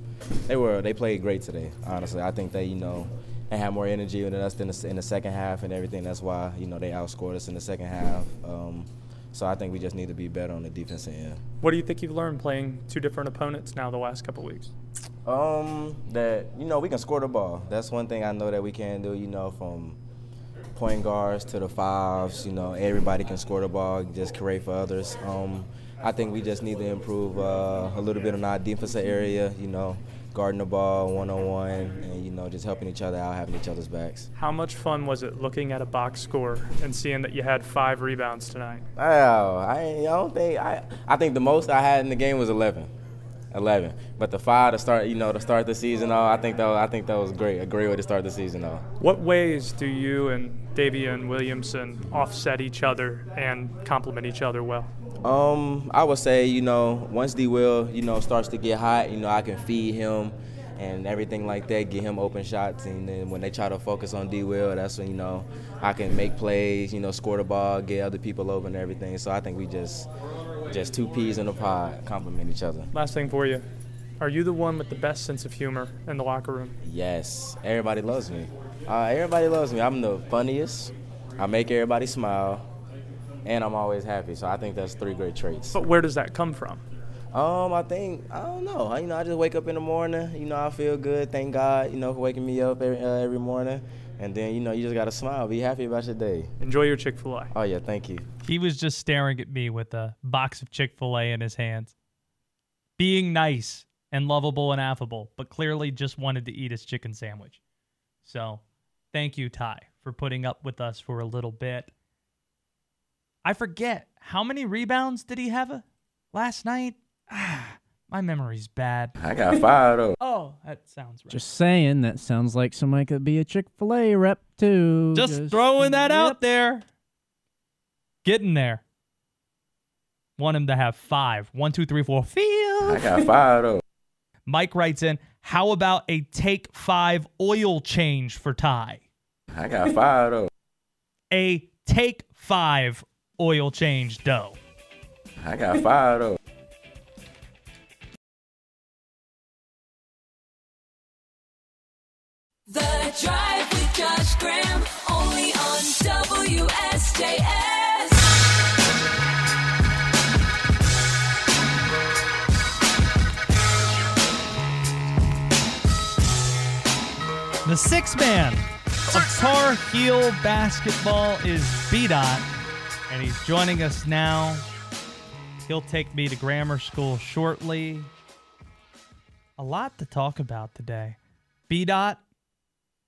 they were they played great today. Honestly, I think they, you know, they had more energy than us in the, in the second half and everything. That's why you know they outscored us in the second half. Um, so I think we just need to be better on the defensive end. What do you think you've learned playing two different opponents now the last couple weeks? Um, that you know we can score the ball. That's one thing I know that we can do. You know, from point guards to the fives. You know, everybody can score the ball. Just create for others. Um, I think we just need to improve uh, a little bit on our defensive area. You know, guarding the ball one on one, and you know just helping each other out, having each other's backs. How much fun was it looking at a box score and seeing that you had five rebounds tonight? Oh, I, I don't think I. I think the most I had in the game was 11. 11. But the five to start, you know, to start the season off, I think that I think that was great. A great way to start the season off. What ways do you and Daivien Williamson offset each other and complement each other well? Um, I would say, you know, once D Will, you know, starts to get hot, you know, I can feed him and everything like that, get him open shots. And then when they try to focus on D Will, that's when, you know, I can make plays, you know, score the ball, get other people open and everything. So I think we just just two peas in a pod complement each other. Last thing for you. Are you the one with the best sense of humor in the locker room? Yes. Everybody loves me. Uh, everybody loves me. I'm the funniest. I make everybody smile. And I'm always happy. So I think that's three great traits. But where does that come from? Um, I think I don't know. You know, I just wake up in the morning. You know, I feel good. Thank God. You know, for waking me up every uh, every morning. And then you know, you just gotta smile. Be happy about your day. Enjoy your Chick Fil A. Oh yeah, thank you. He was just staring at me with a box of Chick fil A in his hands, being nice and lovable and affable, but clearly just wanted to eat his chicken sandwich. So thank you, Ty, for putting up with us for a little bit. I forget how many rebounds did he have last night? Ah, (sighs) my memory's bad. I got five though. (laughs) Oh, that sounds right. Just saying, that sounds like somebody could be a Chick fil A rep too. Just, throwing that out there. Getting there. Want him to have five. One, two, three, four. Feel. I got five though. (laughs) Mike writes in, how about a take five oil change for Ty? I got five though. A take five oil change dough. I got five though. The Drive with Josh Graham, only on WSJS. The six man of Tar Heel basketball is BDaht, and he's joining us now. He'll take me to Grahammar School shortly. A lot to talk about today. BDaht,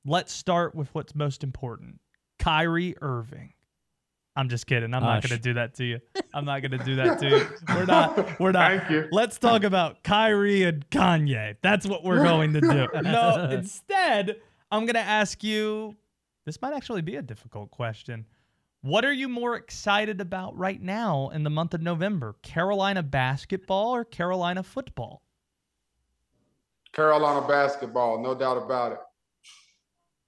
let's start with what's most important Kyrie Irving. I'm just kidding. I'm not going to do that to you. I'm not going to do that to you. We're not. We're not. Thank you. Let's talk about Kyrie and Kanye. That's what we're going to do. No, (laughs) instead, I'm going to ask you this might actually be a difficult question. What are you more excited about right now in the month of November? Carolina basketball or Carolina football? Carolina basketball, no doubt about it.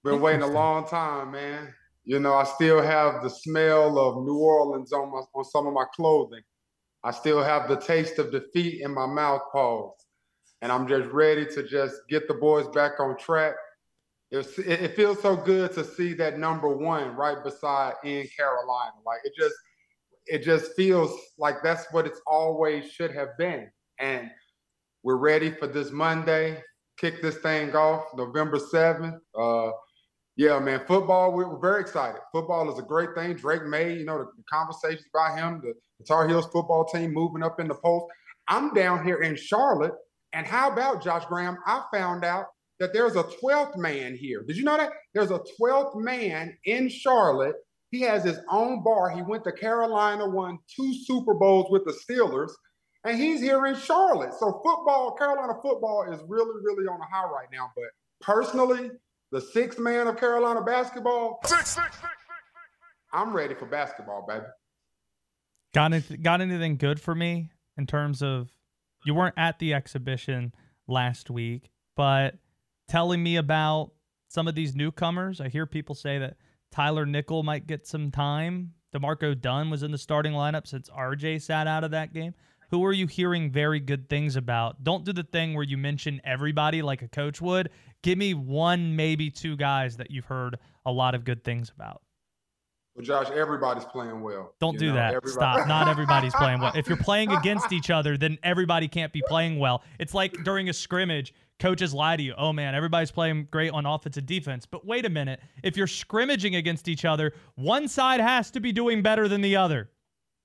Been waiting a long time, man. You know, I still have the smell of New Orleans on my on some of my clothing. I still have the taste of defeat in my mouth paws. And I'm just ready to just get the boys back on track. It, feels so good to see that number one right beside in Carolina. Like it just it just feels like that's what it's always should have been. And we're ready for this Monday. Kick this thing off November 7th. Uh, Yeah, man. Football, we- we're very excited. Football is a great thing. Drake Maye, you know, the, the conversations about him, the, the Tar Heels football team moving up in the post. I'm down here in Charlotte, and how about Josh Graham? I found out that there's a 12th man here. Did you know that? There's a 12th man in Charlotte. He has his own bar. He went to Carolina, won two Super Bowls with the Steelers, and he's here in Charlotte. So football, Carolina football is really, really on a high right now. But personally, the sixth man of Carolina basketball, I'm ready for basketball, baby. Got anyth- got anything good for me in terms of you weren't at the exhibition last week, but telling me about some of these newcomers. I hear people say that Tyler Nickel might get some time. D'Marco Dunn was in the starting lineup since RJ sat out of that game. Who are you hearing very good things about? Don't do the thing where you mention everybody like a coach would. Give me one, maybe two guys that you've heard a lot of good things about. Well, Josh, everybody's playing well. Don't do know, that. everybody- Stop. (laughs) Not everybody's playing well. If you're playing against each other, then everybody can't be playing well. It's like during a scrimmage, coaches lie to you. Oh man, everybody's playing great on offense and defense. But wait a minute. If you're scrimmaging against each other, one side has to be doing better than the other.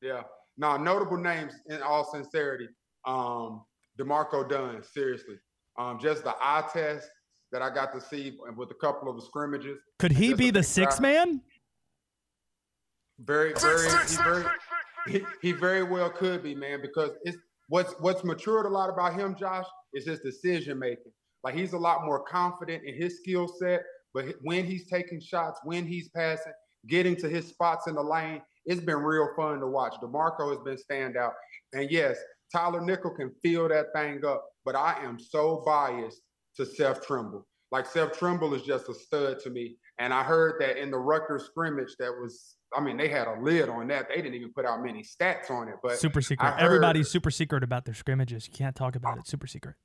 Yeah. Now, notable names in all sincerity. Um, D'Marco Dunn, seriously. Um, just the eye test that I got to see with a couple of the scrimmages. Could he be the six man? Very, very, he very, he, he very well could be, man, because it's what's what's matured a lot about him, Josh, is his decision making. Like he's a lot more confident in his skill set, but when he's taking shots, when he's passing, getting to his spots in the lane, it's been real fun to watch. D'Marco has been standout. And yes, Tyler Nickel can fill that thing up, but I am so biased to Seth Trimble. Like Seth Trimble is just a stud to me. And I heard that in the Rutgers scrimmage, that was, I mean, they had a lid on that. They didn't even put out many stats on it. But Super secret. heard- Everybody's super secret about their scrimmages. You can't talk about it. Super secret.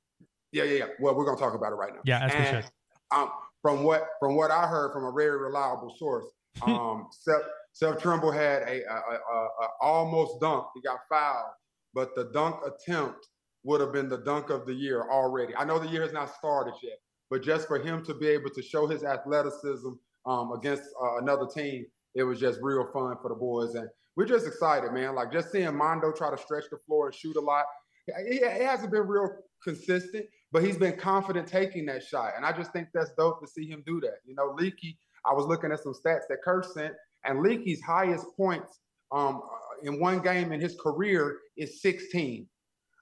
Yeah, yeah, yeah. Well, we're gonna talk about it right now. Yeah, as we should. Um, from what from what I heard from a very reliable source, (laughs) um, Seth, Seth Trimble had a, a, a, a, a almost dunk. He got fouled, but the dunk attempt would have been the dunk of the year already. I know the year has not started yet, but just for him to be able to show his athleticism um, against uh, another team, it was just real fun for the boys, and we're just excited, man. Like just seeing Mondo try to stretch the floor and shoot a lot. It, hasn't been real consistent, but he's been confident taking that shot, and I just think that's dope to see him do that. You know, Leaky. I was looking at some stats that Kirk sent, and Leaky's highest points um, in one game in his career is 16.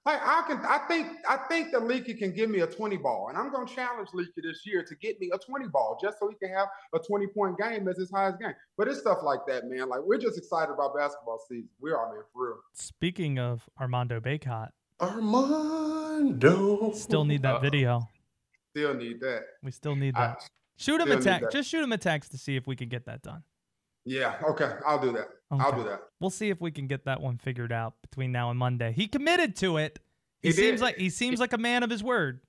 Like I can, I think, I think that Leaky can give me a 20 ball, and I'm going to challenge Leaky this year to get me a 20 ball, just so he can have a 20 point game as his highest game. But it's stuff like that, man. Like we're just excited about basketball season. We are, man, for real. Speaking of Armando Bacot, Armando. still need that Uh-oh. video. Still need that. We still need I that. Shoot him still a text. Just shoot him a text to see if we can get that done. Yeah. Okay. I'll do that. I'll do that. We'll see if we can get that one figured out between now and Monday. He committed to it. He, He seems like he seems like a man of his word.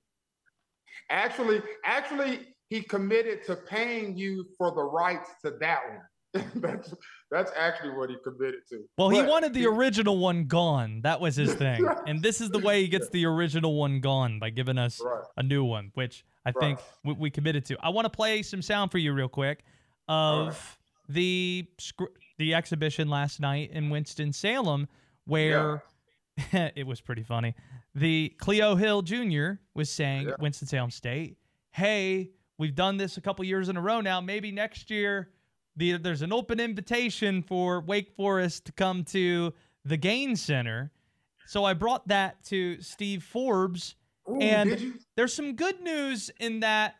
Actually, actually, he committed to paying you for the rights to that one. (laughs) that's that's actually what he committed to. Well, he wanted the original one gone. That was his (laughs) thing. and this is the way he gets the original one gone by giving us Right. a new one, which I think we, we committed to. I want to play some sound for you real quick of the scr- the exhibition last night in Winston Salem, where (laughs) it was pretty funny. The Cleo Hill Jr. was saying at Winston Salem State, "Hey, we've done this a couple years in a row now. Maybe next year." The, there's an open invitation for Wake Forest to come to the Gaines Center. So I brought that to Steve Forbes. Ooh, and there's some good news in that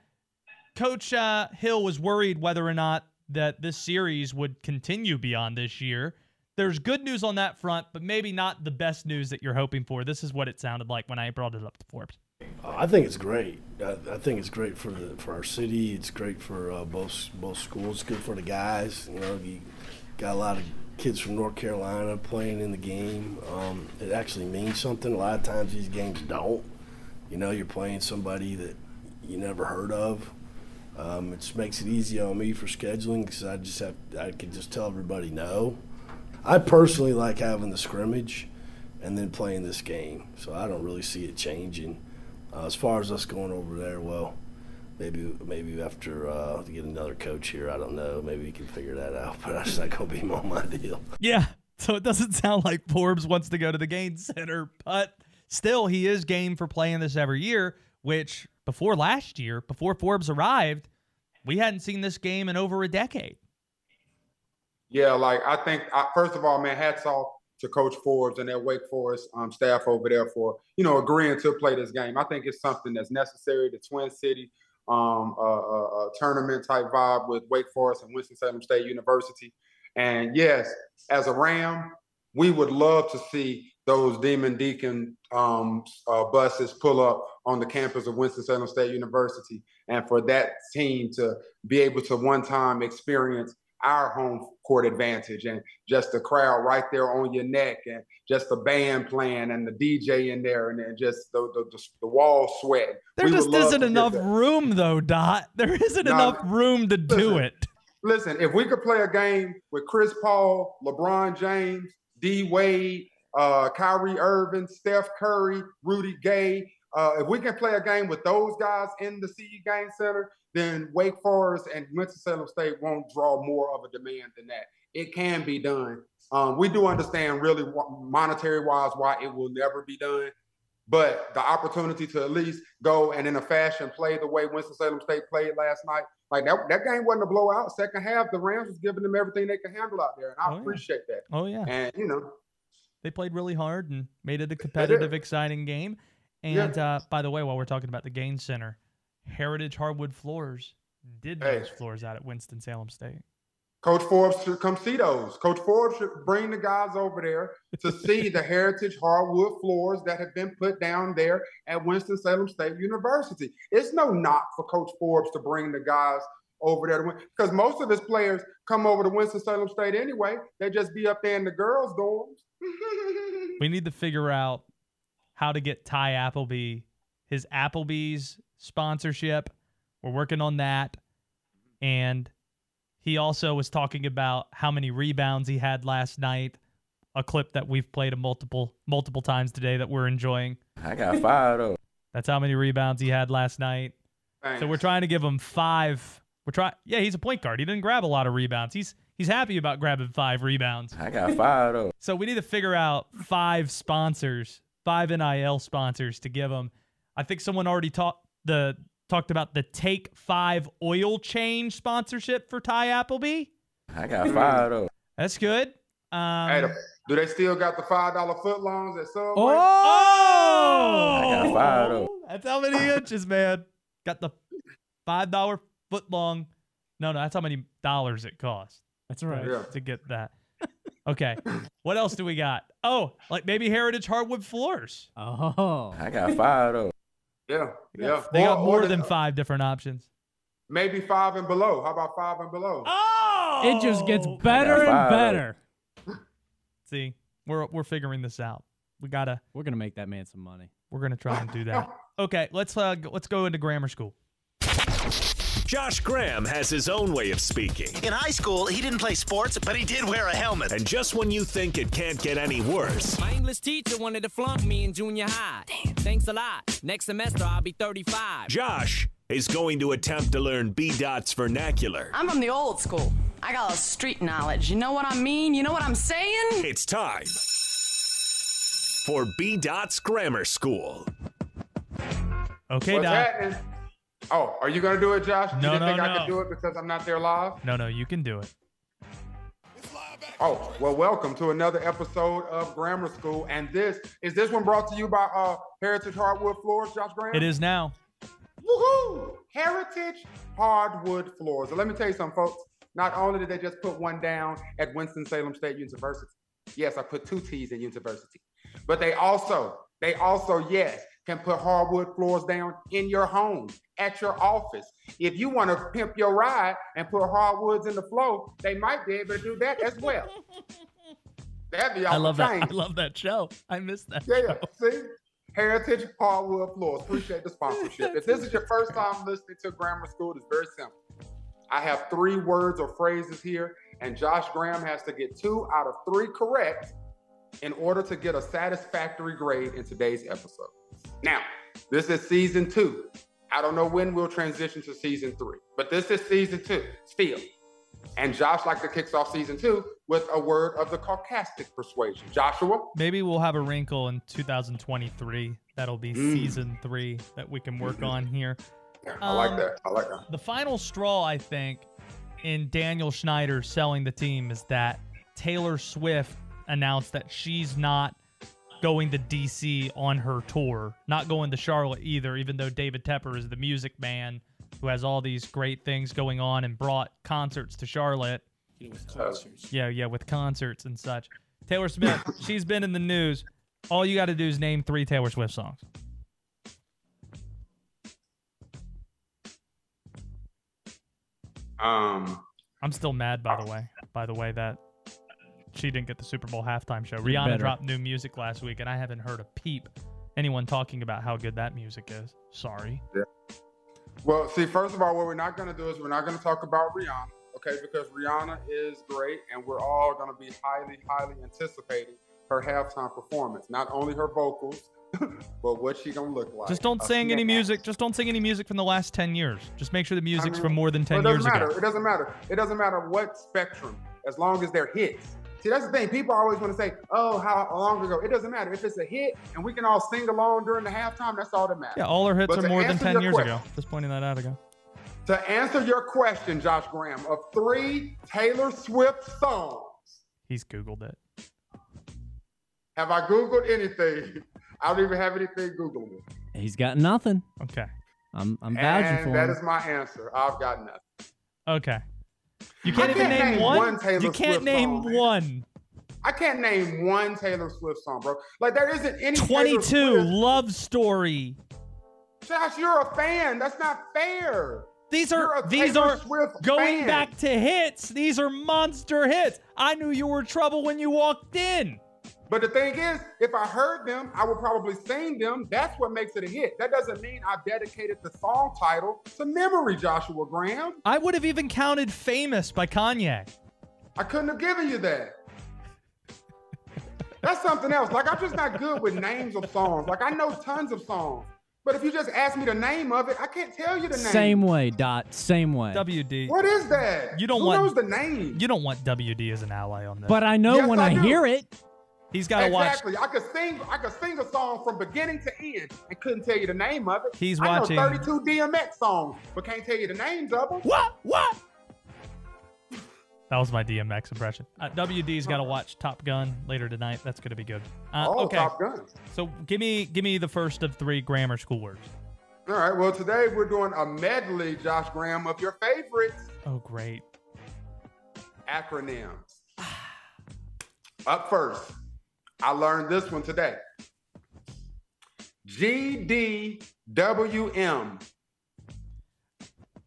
Coach uh, Hill was worried whether or not that this series would continue beyond this year. There's good news on that front, but maybe not the best news that you're hoping for. This is what it sounded like when I brought it up to Forbes. I think it's great. I, I think it's great for the for our city. It's great for uh, both both schools. It's good for the guys. You know, you got a lot of kids from North Carolina playing in the game. Um, it actually means something. A lot of times these games don't. You know, you're playing somebody that you never heard of. Um, it just makes it easy on me for scheduling because I just have I can just tell everybody no. I personally like having the scrimmage and then playing this game, so I don't really see it changing. Uh, as far as us going over there, well, maybe maybe after uh, to get another coach here, I don't know. Maybe we can figure that out. (laughs) But that's not gonna be on my deal. Yeah. (laughs) So it doesn't sound like Forbes wants to go to the Gaines Center, but still, he is game for playing this every year, which before last year, before Forbes arrived, we hadn't seen this game in over a decade. Yeah, like I think I, first of all, man, hats off to Coach Forbes and their Wake Forest um, staff over there for you know agreeing to play this game. I think it's something that's necessary. The Twin City um, uh, uh, uh, tournament type vibe with Wake Forest and Winston Salem State University. And yes, as a Ram, we would love to see those Demon Deacon um, uh, buses pull up on the campus of Winston-Salem State University, and for that team to be able to one time experience our home court advantage and just the crowd right there on your neck and just the band playing and the DJ in there and then just the the, the, the wall sweat. There We just isn't enough room, though, Dot. There isn't enough room to do it. Listen, if we could play a game with Chris Paul, LeBron James, D Wade, uh, Kyrie Irving, Steph Curry, Rudy Gay, uh, if we can play a game with those guys in the CE Gaines Center, then Wake Forest and Winston-Salem State won't draw more of a demand than that. It can be done. Um, we do understand really monetary wise why it will never be done. But the opportunity to at least go and in a fashion play the way Winston-Salem State played last night, like that, that game wasn't a blowout. Second half, the Rams was giving them everything they could handle out there, and I Oh, yeah. appreciate that. Oh, yeah. And you know, They played really hard and made it a competitive, exciting game. And uh, by the way, while we're talking about the Gaines Center, Heritage Hardwood Floors did Hey. those floors out at Winston Salem State. Coach Forbes should come see those. Coach Forbes should bring the guys over there to (laughs) see the heritage hardwood floors that have been put down there at Winston-Salem State University. It's no knock for Coach Forbes to bring the guys over there because most of his players come over to Winston-Salem State anyway. They just be up there in the girls' dorms. (laughs) We need to figure out how to get Ty Appleby his Applebee's sponsorship. We're working on that. And he also was talking about how many rebounds he had last night, a clip that we've played a multiple multiple times today that we're enjoying. I got five though. (laughs) That's how many rebounds he had last night. So we're trying to give him five. We're trying. Yeah, he's a point guard. He didn't grab a lot of rebounds. He's he's happy about grabbing five rebounds. I got five though. So we need to figure out five sponsors, five NIL sponsors to give him. I think someone already talked the talked about the Take Five oil change sponsorship for Ty Appleby. I got five though. That's good. Um, Hey, do they still got the five dollar foot longs at Subway? Oh! I got five though. That's how many inches, man. Got the five dollar foot long. No, no, that's how many dollars it costs. That's right. Yeah. To get that. (laughs) Okay. what else do we got? Oh, like maybe Heritage Hardwood Floors. Oh. I got five though. Yeah, yeah. They got or more the- than five different options. Maybe five and below. How about five and below? Oh, It just gets better and better. (laughs) See, we're we're figuring this out. We gotta We're gonna make that man some money. we're gonna try and do that. (laughs) Okay, let's uh let's go into Grahammar School. Josh Graham has his own way of speaking. In high school, he didn't play sports, but he did wear a helmet. And just when you think it can't get any worse, My English teacher wanted to flunk me in junior high. Thanks a lot. Next semester I'll be 35. Josh is going to attempt to learn BDaht's vernacular. I'm from the old school. I got a street knowledge. You know what I mean? You know what I'm saying? It's time for B Dot's Grahammar School. Okay, What's Doc. happening? Oh, are you gonna do it, Josh? You didn't no, think I no. could do it because I'm not there live? No, no, you can do it. Oh, well, welcome to another episode of Grahammar School. And this is this one brought to you by uh, Heritage Hardwood Floors, Josh Graham? It is now. Woohoo! Heritage Hardwood Floors. And let me tell you something, folks. Not only did they just put one down at Winston-Salem State University. Yes, I put two T's in university. But they also, they also, yes, can put hardwood floors down in your home, at your office. If you want to pimp your ride and put hardwoods in the floor, they might be able to do that as well. (laughs) That'd be I love that. I love that show. I miss that. Yeah, show. see? Heritage Hardwood Floors. Appreciate the sponsorship. if this is your first time listening to Grahammar School, it's very simple. I have three words or phrases here, and Josh Graham has to get two out of three correct in order to get a satisfactory grade in today's episode. Now, this is season two. I don't know when we'll transition to season three, but this is season two still. And Josh like to kicks off season two with a word of the Caucastic persuasion. Joshua, Maybe we'll have a wrinkle in 2023. That'll be Mm. season three that we can work on here. Yeah, I like Um, that. I like that. The final straw, I think, in Daniel Snyder selling the team is that Taylor Swift announced that she's not going to DC on her tour, not going to Charlotte either, even though David Tepper is the music man who has all these great things going on and brought concerts to Charlotte. Yeah, yeah, with concerts and such. Taylor Smith, (laughs) she's been in the news. All you got to do is name three Taylor Swift songs. Um, I'm still mad, by the way. By the way, that she didn't get the Super Bowl halftime show. Rihanna better. dropped new music last week, and I haven't heard a peep anyone talking about how good that music is. Sorry. Yeah. Well, see, first of all, what we're not going to do is we're not going to talk about Rihanna, okay? Because Rihanna is great, and we're all going to be highly, highly anticipating her halftime performance. Not only her vocals, (laughs) but what she gonna look like. Just don't uh, sing any snap. music. Just don't sing any music from the last ten years. Just make sure the music's mean, from more than ten Well, it years doesn't matter. ago. It doesn't matter. It doesn't matter what spectrum, as long as they're hits. See, that's the thing. People always want to say, "Oh, how long ago?" It doesn't matter if it's a hit and we can all sing along during the halftime. That's all that matters. Yeah, all our hits But are more than ten years question- ago. Just pointing that out again. To answer your question, Josh Graham, of three Taylor Swift songs, He's googled it. have I Googled anything? (laughs) I don't even have anything Googleable. He's got nothing. Okay. I'm I'm vouching And for that him. is my answer. I've got nothing. Okay. You can't can't name, name one. one Taylor you can't Swift name song, one. I can't name one Taylor Swift song, bro. Like there isn't any. Taylor Twenty-two. Love story. Josh, you're a fan. That's not fair. These You're these are Swift going fan. back to hits. These are monster hits. I knew you were trouble when you walked in. But the thing is, if I heard them, I would probably sing them. That's what makes it a hit. That doesn't mean I dedicated the song title to memory, Joshua Graham. I would have even counted "Famous" by Kanye. I couldn't have given you that. (laughs) That's something else. Like I'm just not good with names of songs. Like I know tons of songs, but if you just ask me the name of it, I can't tell you the name. Same way, Dot. Same way. WD. What is that? You don't Who want knows the name? You don't want WD as an ally on this. But I know Yes, when I I, hear it. He's got to watch. exactly. I could sing. I could sing a song from beginning to end and couldn't tell you the name of it. He's I watching- know 32 DMX songs, but can't tell you the names of them. What? What? That was my DMX impression. Uh, WD's got to watch Top Gun later tonight. That's going to be good. Uh, oh, okay. Top Gun. So give me give me the first of three Grahammar School words. All right. Well, today we're doing a medley, Josh Graham, of your favorites Oh, great. acronyms. Up first, I learned this one today. GDWM.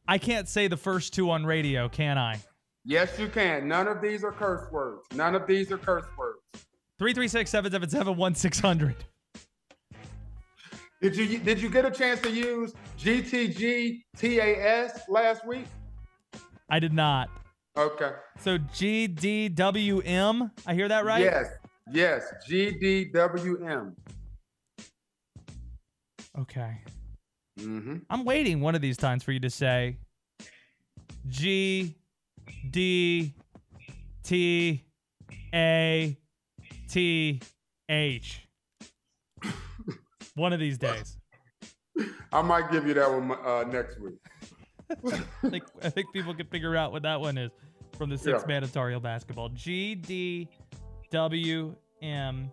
I can't say the first two on radio, can I? Yes, you can. None of these are curse words. None of these are curse words. 336 777 1600. Did you did you get a chance to use GTGTAS last week? I did not. Okay. So GDWM. I hear that right? Yes. Yes. GDWM. Okay. Mm-hmm. I'm waiting one of these times for you to say G D T A T H. One of these days. I might give you that one uh, next week. (laughs) I think, I think people can figure out what that one is from the six Yeah. mandatory basketball. G D W M.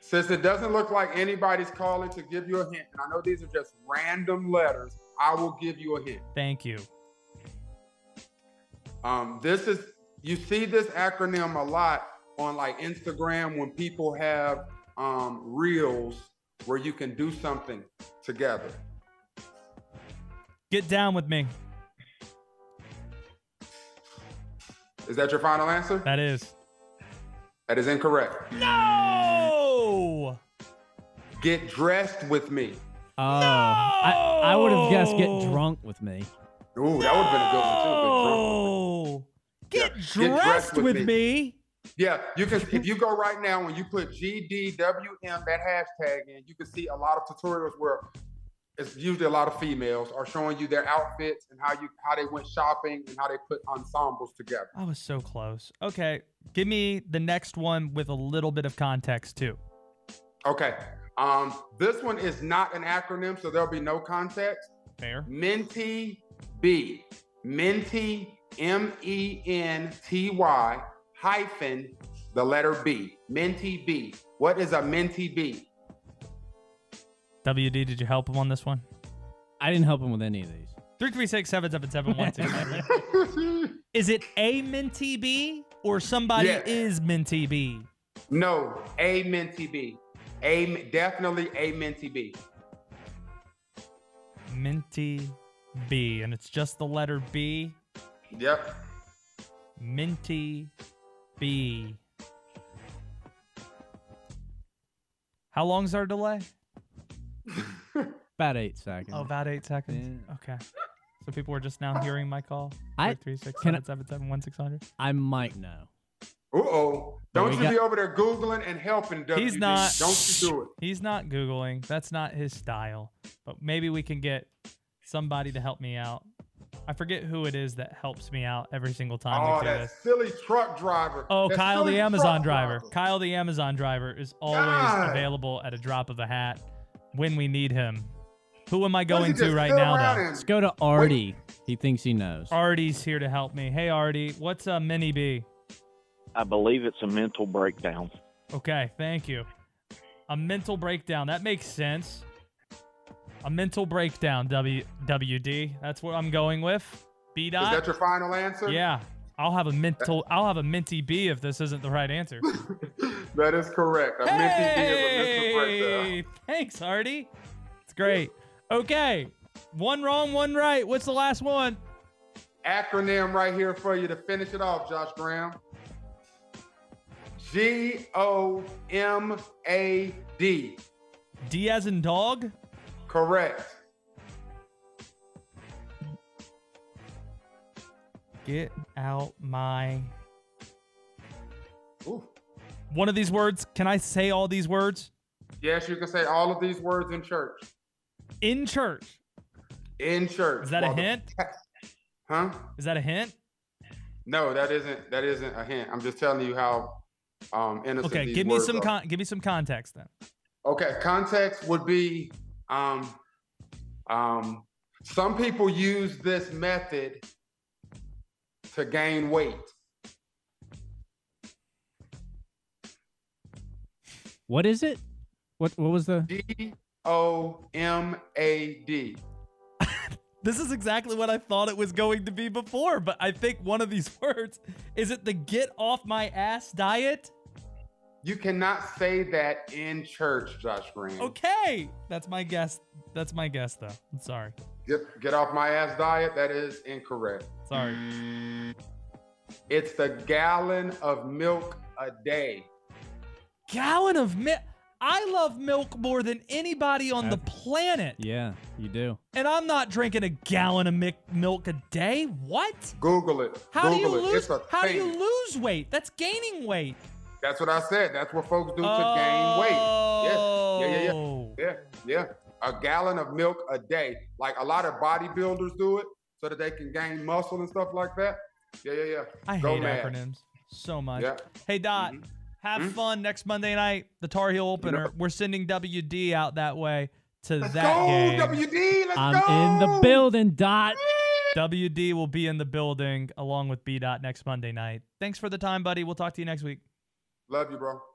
Since it doesn't look like anybody's calling to give you a hint, and I know these are just random letters, I will give you a hint. Thank you. Um, this is you see this acronym a lot on like Instagram when people have um, reels where you can do something together. Get down with me. Is that your final answer? That is. That is incorrect. No. Get dressed with me. Oh, I, I would have guessed get drunk with me. Ooh, that would have been a good one too. Oh. Get Yeah, dressed with me. Yeah, you can. If you go right now and you put GDWM that hashtag in, you can see a lot of tutorials where it's usually a lot of females are showing you their outfits and how you how they went shopping and how they put ensembles together. I was so close. Okay, give me the next one with a little bit of context too. Okay. Um, this one is not an acronym, so there'll be no context. Fair. Menti B. Menti M E N T Y hyphen the letter B. Menti B. What is a Menti B? WD, did you help him on this one? I didn't help him with any of these. Three three six seven seven seven one two. (laughs) (laughs) Is it a Menty B or somebody Yes. is Menty B? No, a menty B. A definitely a menty B. Menty B, and it's just the letter B. Yep. Minty B. How long's our delay? (laughs) About eight seconds. Oh, about eight seconds. Okay. So people were just now (sighs) hearing my call. I- three six can I- seven seven seven one six hundred. I might know. Uh oh. Don't you got- be over there Googling and helping WD. He's not. Don't you do it. (laughs) He's not googling. That's not his style. But maybe we can get somebody to help me out. I forget who it is that helps me out every single time Oh, we do that this. silly truck driver. Oh, That Kyle the Amazon truck driver. Kyle the Amazon driver is always God. available at a drop of a hat when we need him. Who am I going to right now, though? Let's go to Artie. He thinks he knows. Artie's here to help me. Hey, Artie, what's a mini B? I believe it's a mental breakdown. Okay, thank you. A mental breakdown. That makes sense. A mental breakdown, W WD. That's what I'm going with. BDaht. Is that your final answer? Yeah. I'll have a mental I'll have a menty B if this isn't the right answer. (laughs) That is correct. A Menty B is a. Hey, thanks, Artie. It's great. Okay. One wrong, one right. What's the last one? Acronym right here for you to finish it off, Josh Graham. G O M A D. D as in dog? Correct. Get out my Ooh. one of these words. Can I say all these words? Yes, you can say all of these words in church. In church. In church. Is that a While the- hint? Huh? Is that a hint? No, that isn't. That isn't a hint. I'm just telling you how um, innocent. Okay, these give me some con- give me some context then. Okay, context would be um, um, some people use this method to gain weight. What is it? What what was the D O M A D. (laughs) This is exactly what I thought it was going to be before, but I think one of these (laughs) words is it the get off my ass diet? You cannot say that in church, Josh Graham. Okay, that's my guess. That's my guess though. I'm sorry. Get, get off my ass diet. That is incorrect. Sorry. It's the gallon of milk a day. Gallon of milk. I love milk more than anybody on the planet. Yeah, you do. And I'm not drinking a gallon of mi- milk a day. What? Google it. How do you it. lose? It's a How do thing. you lose weight? That's gaining weight. That's what I said. That's what folks do to gain weight. Yeah, yeah, yeah, Oh. yeah, yeah, yeah. A gallon of milk a day. Like a lot of bodybuilders do it so that they can gain muscle and stuff like that. Yeah, yeah, yeah. I Go hate mad. acronyms so much. Yeah. Hey Dot, Mm-hmm. have fun next Monday night. The Tar Heel opener. We're sending WD out that way to that go, game. WD. Let's I'm go. in the building, Dot. WD will be in the building along with BDaht next Monday night. Thanks for the time, buddy. We'll talk to you next week. Love you, bro.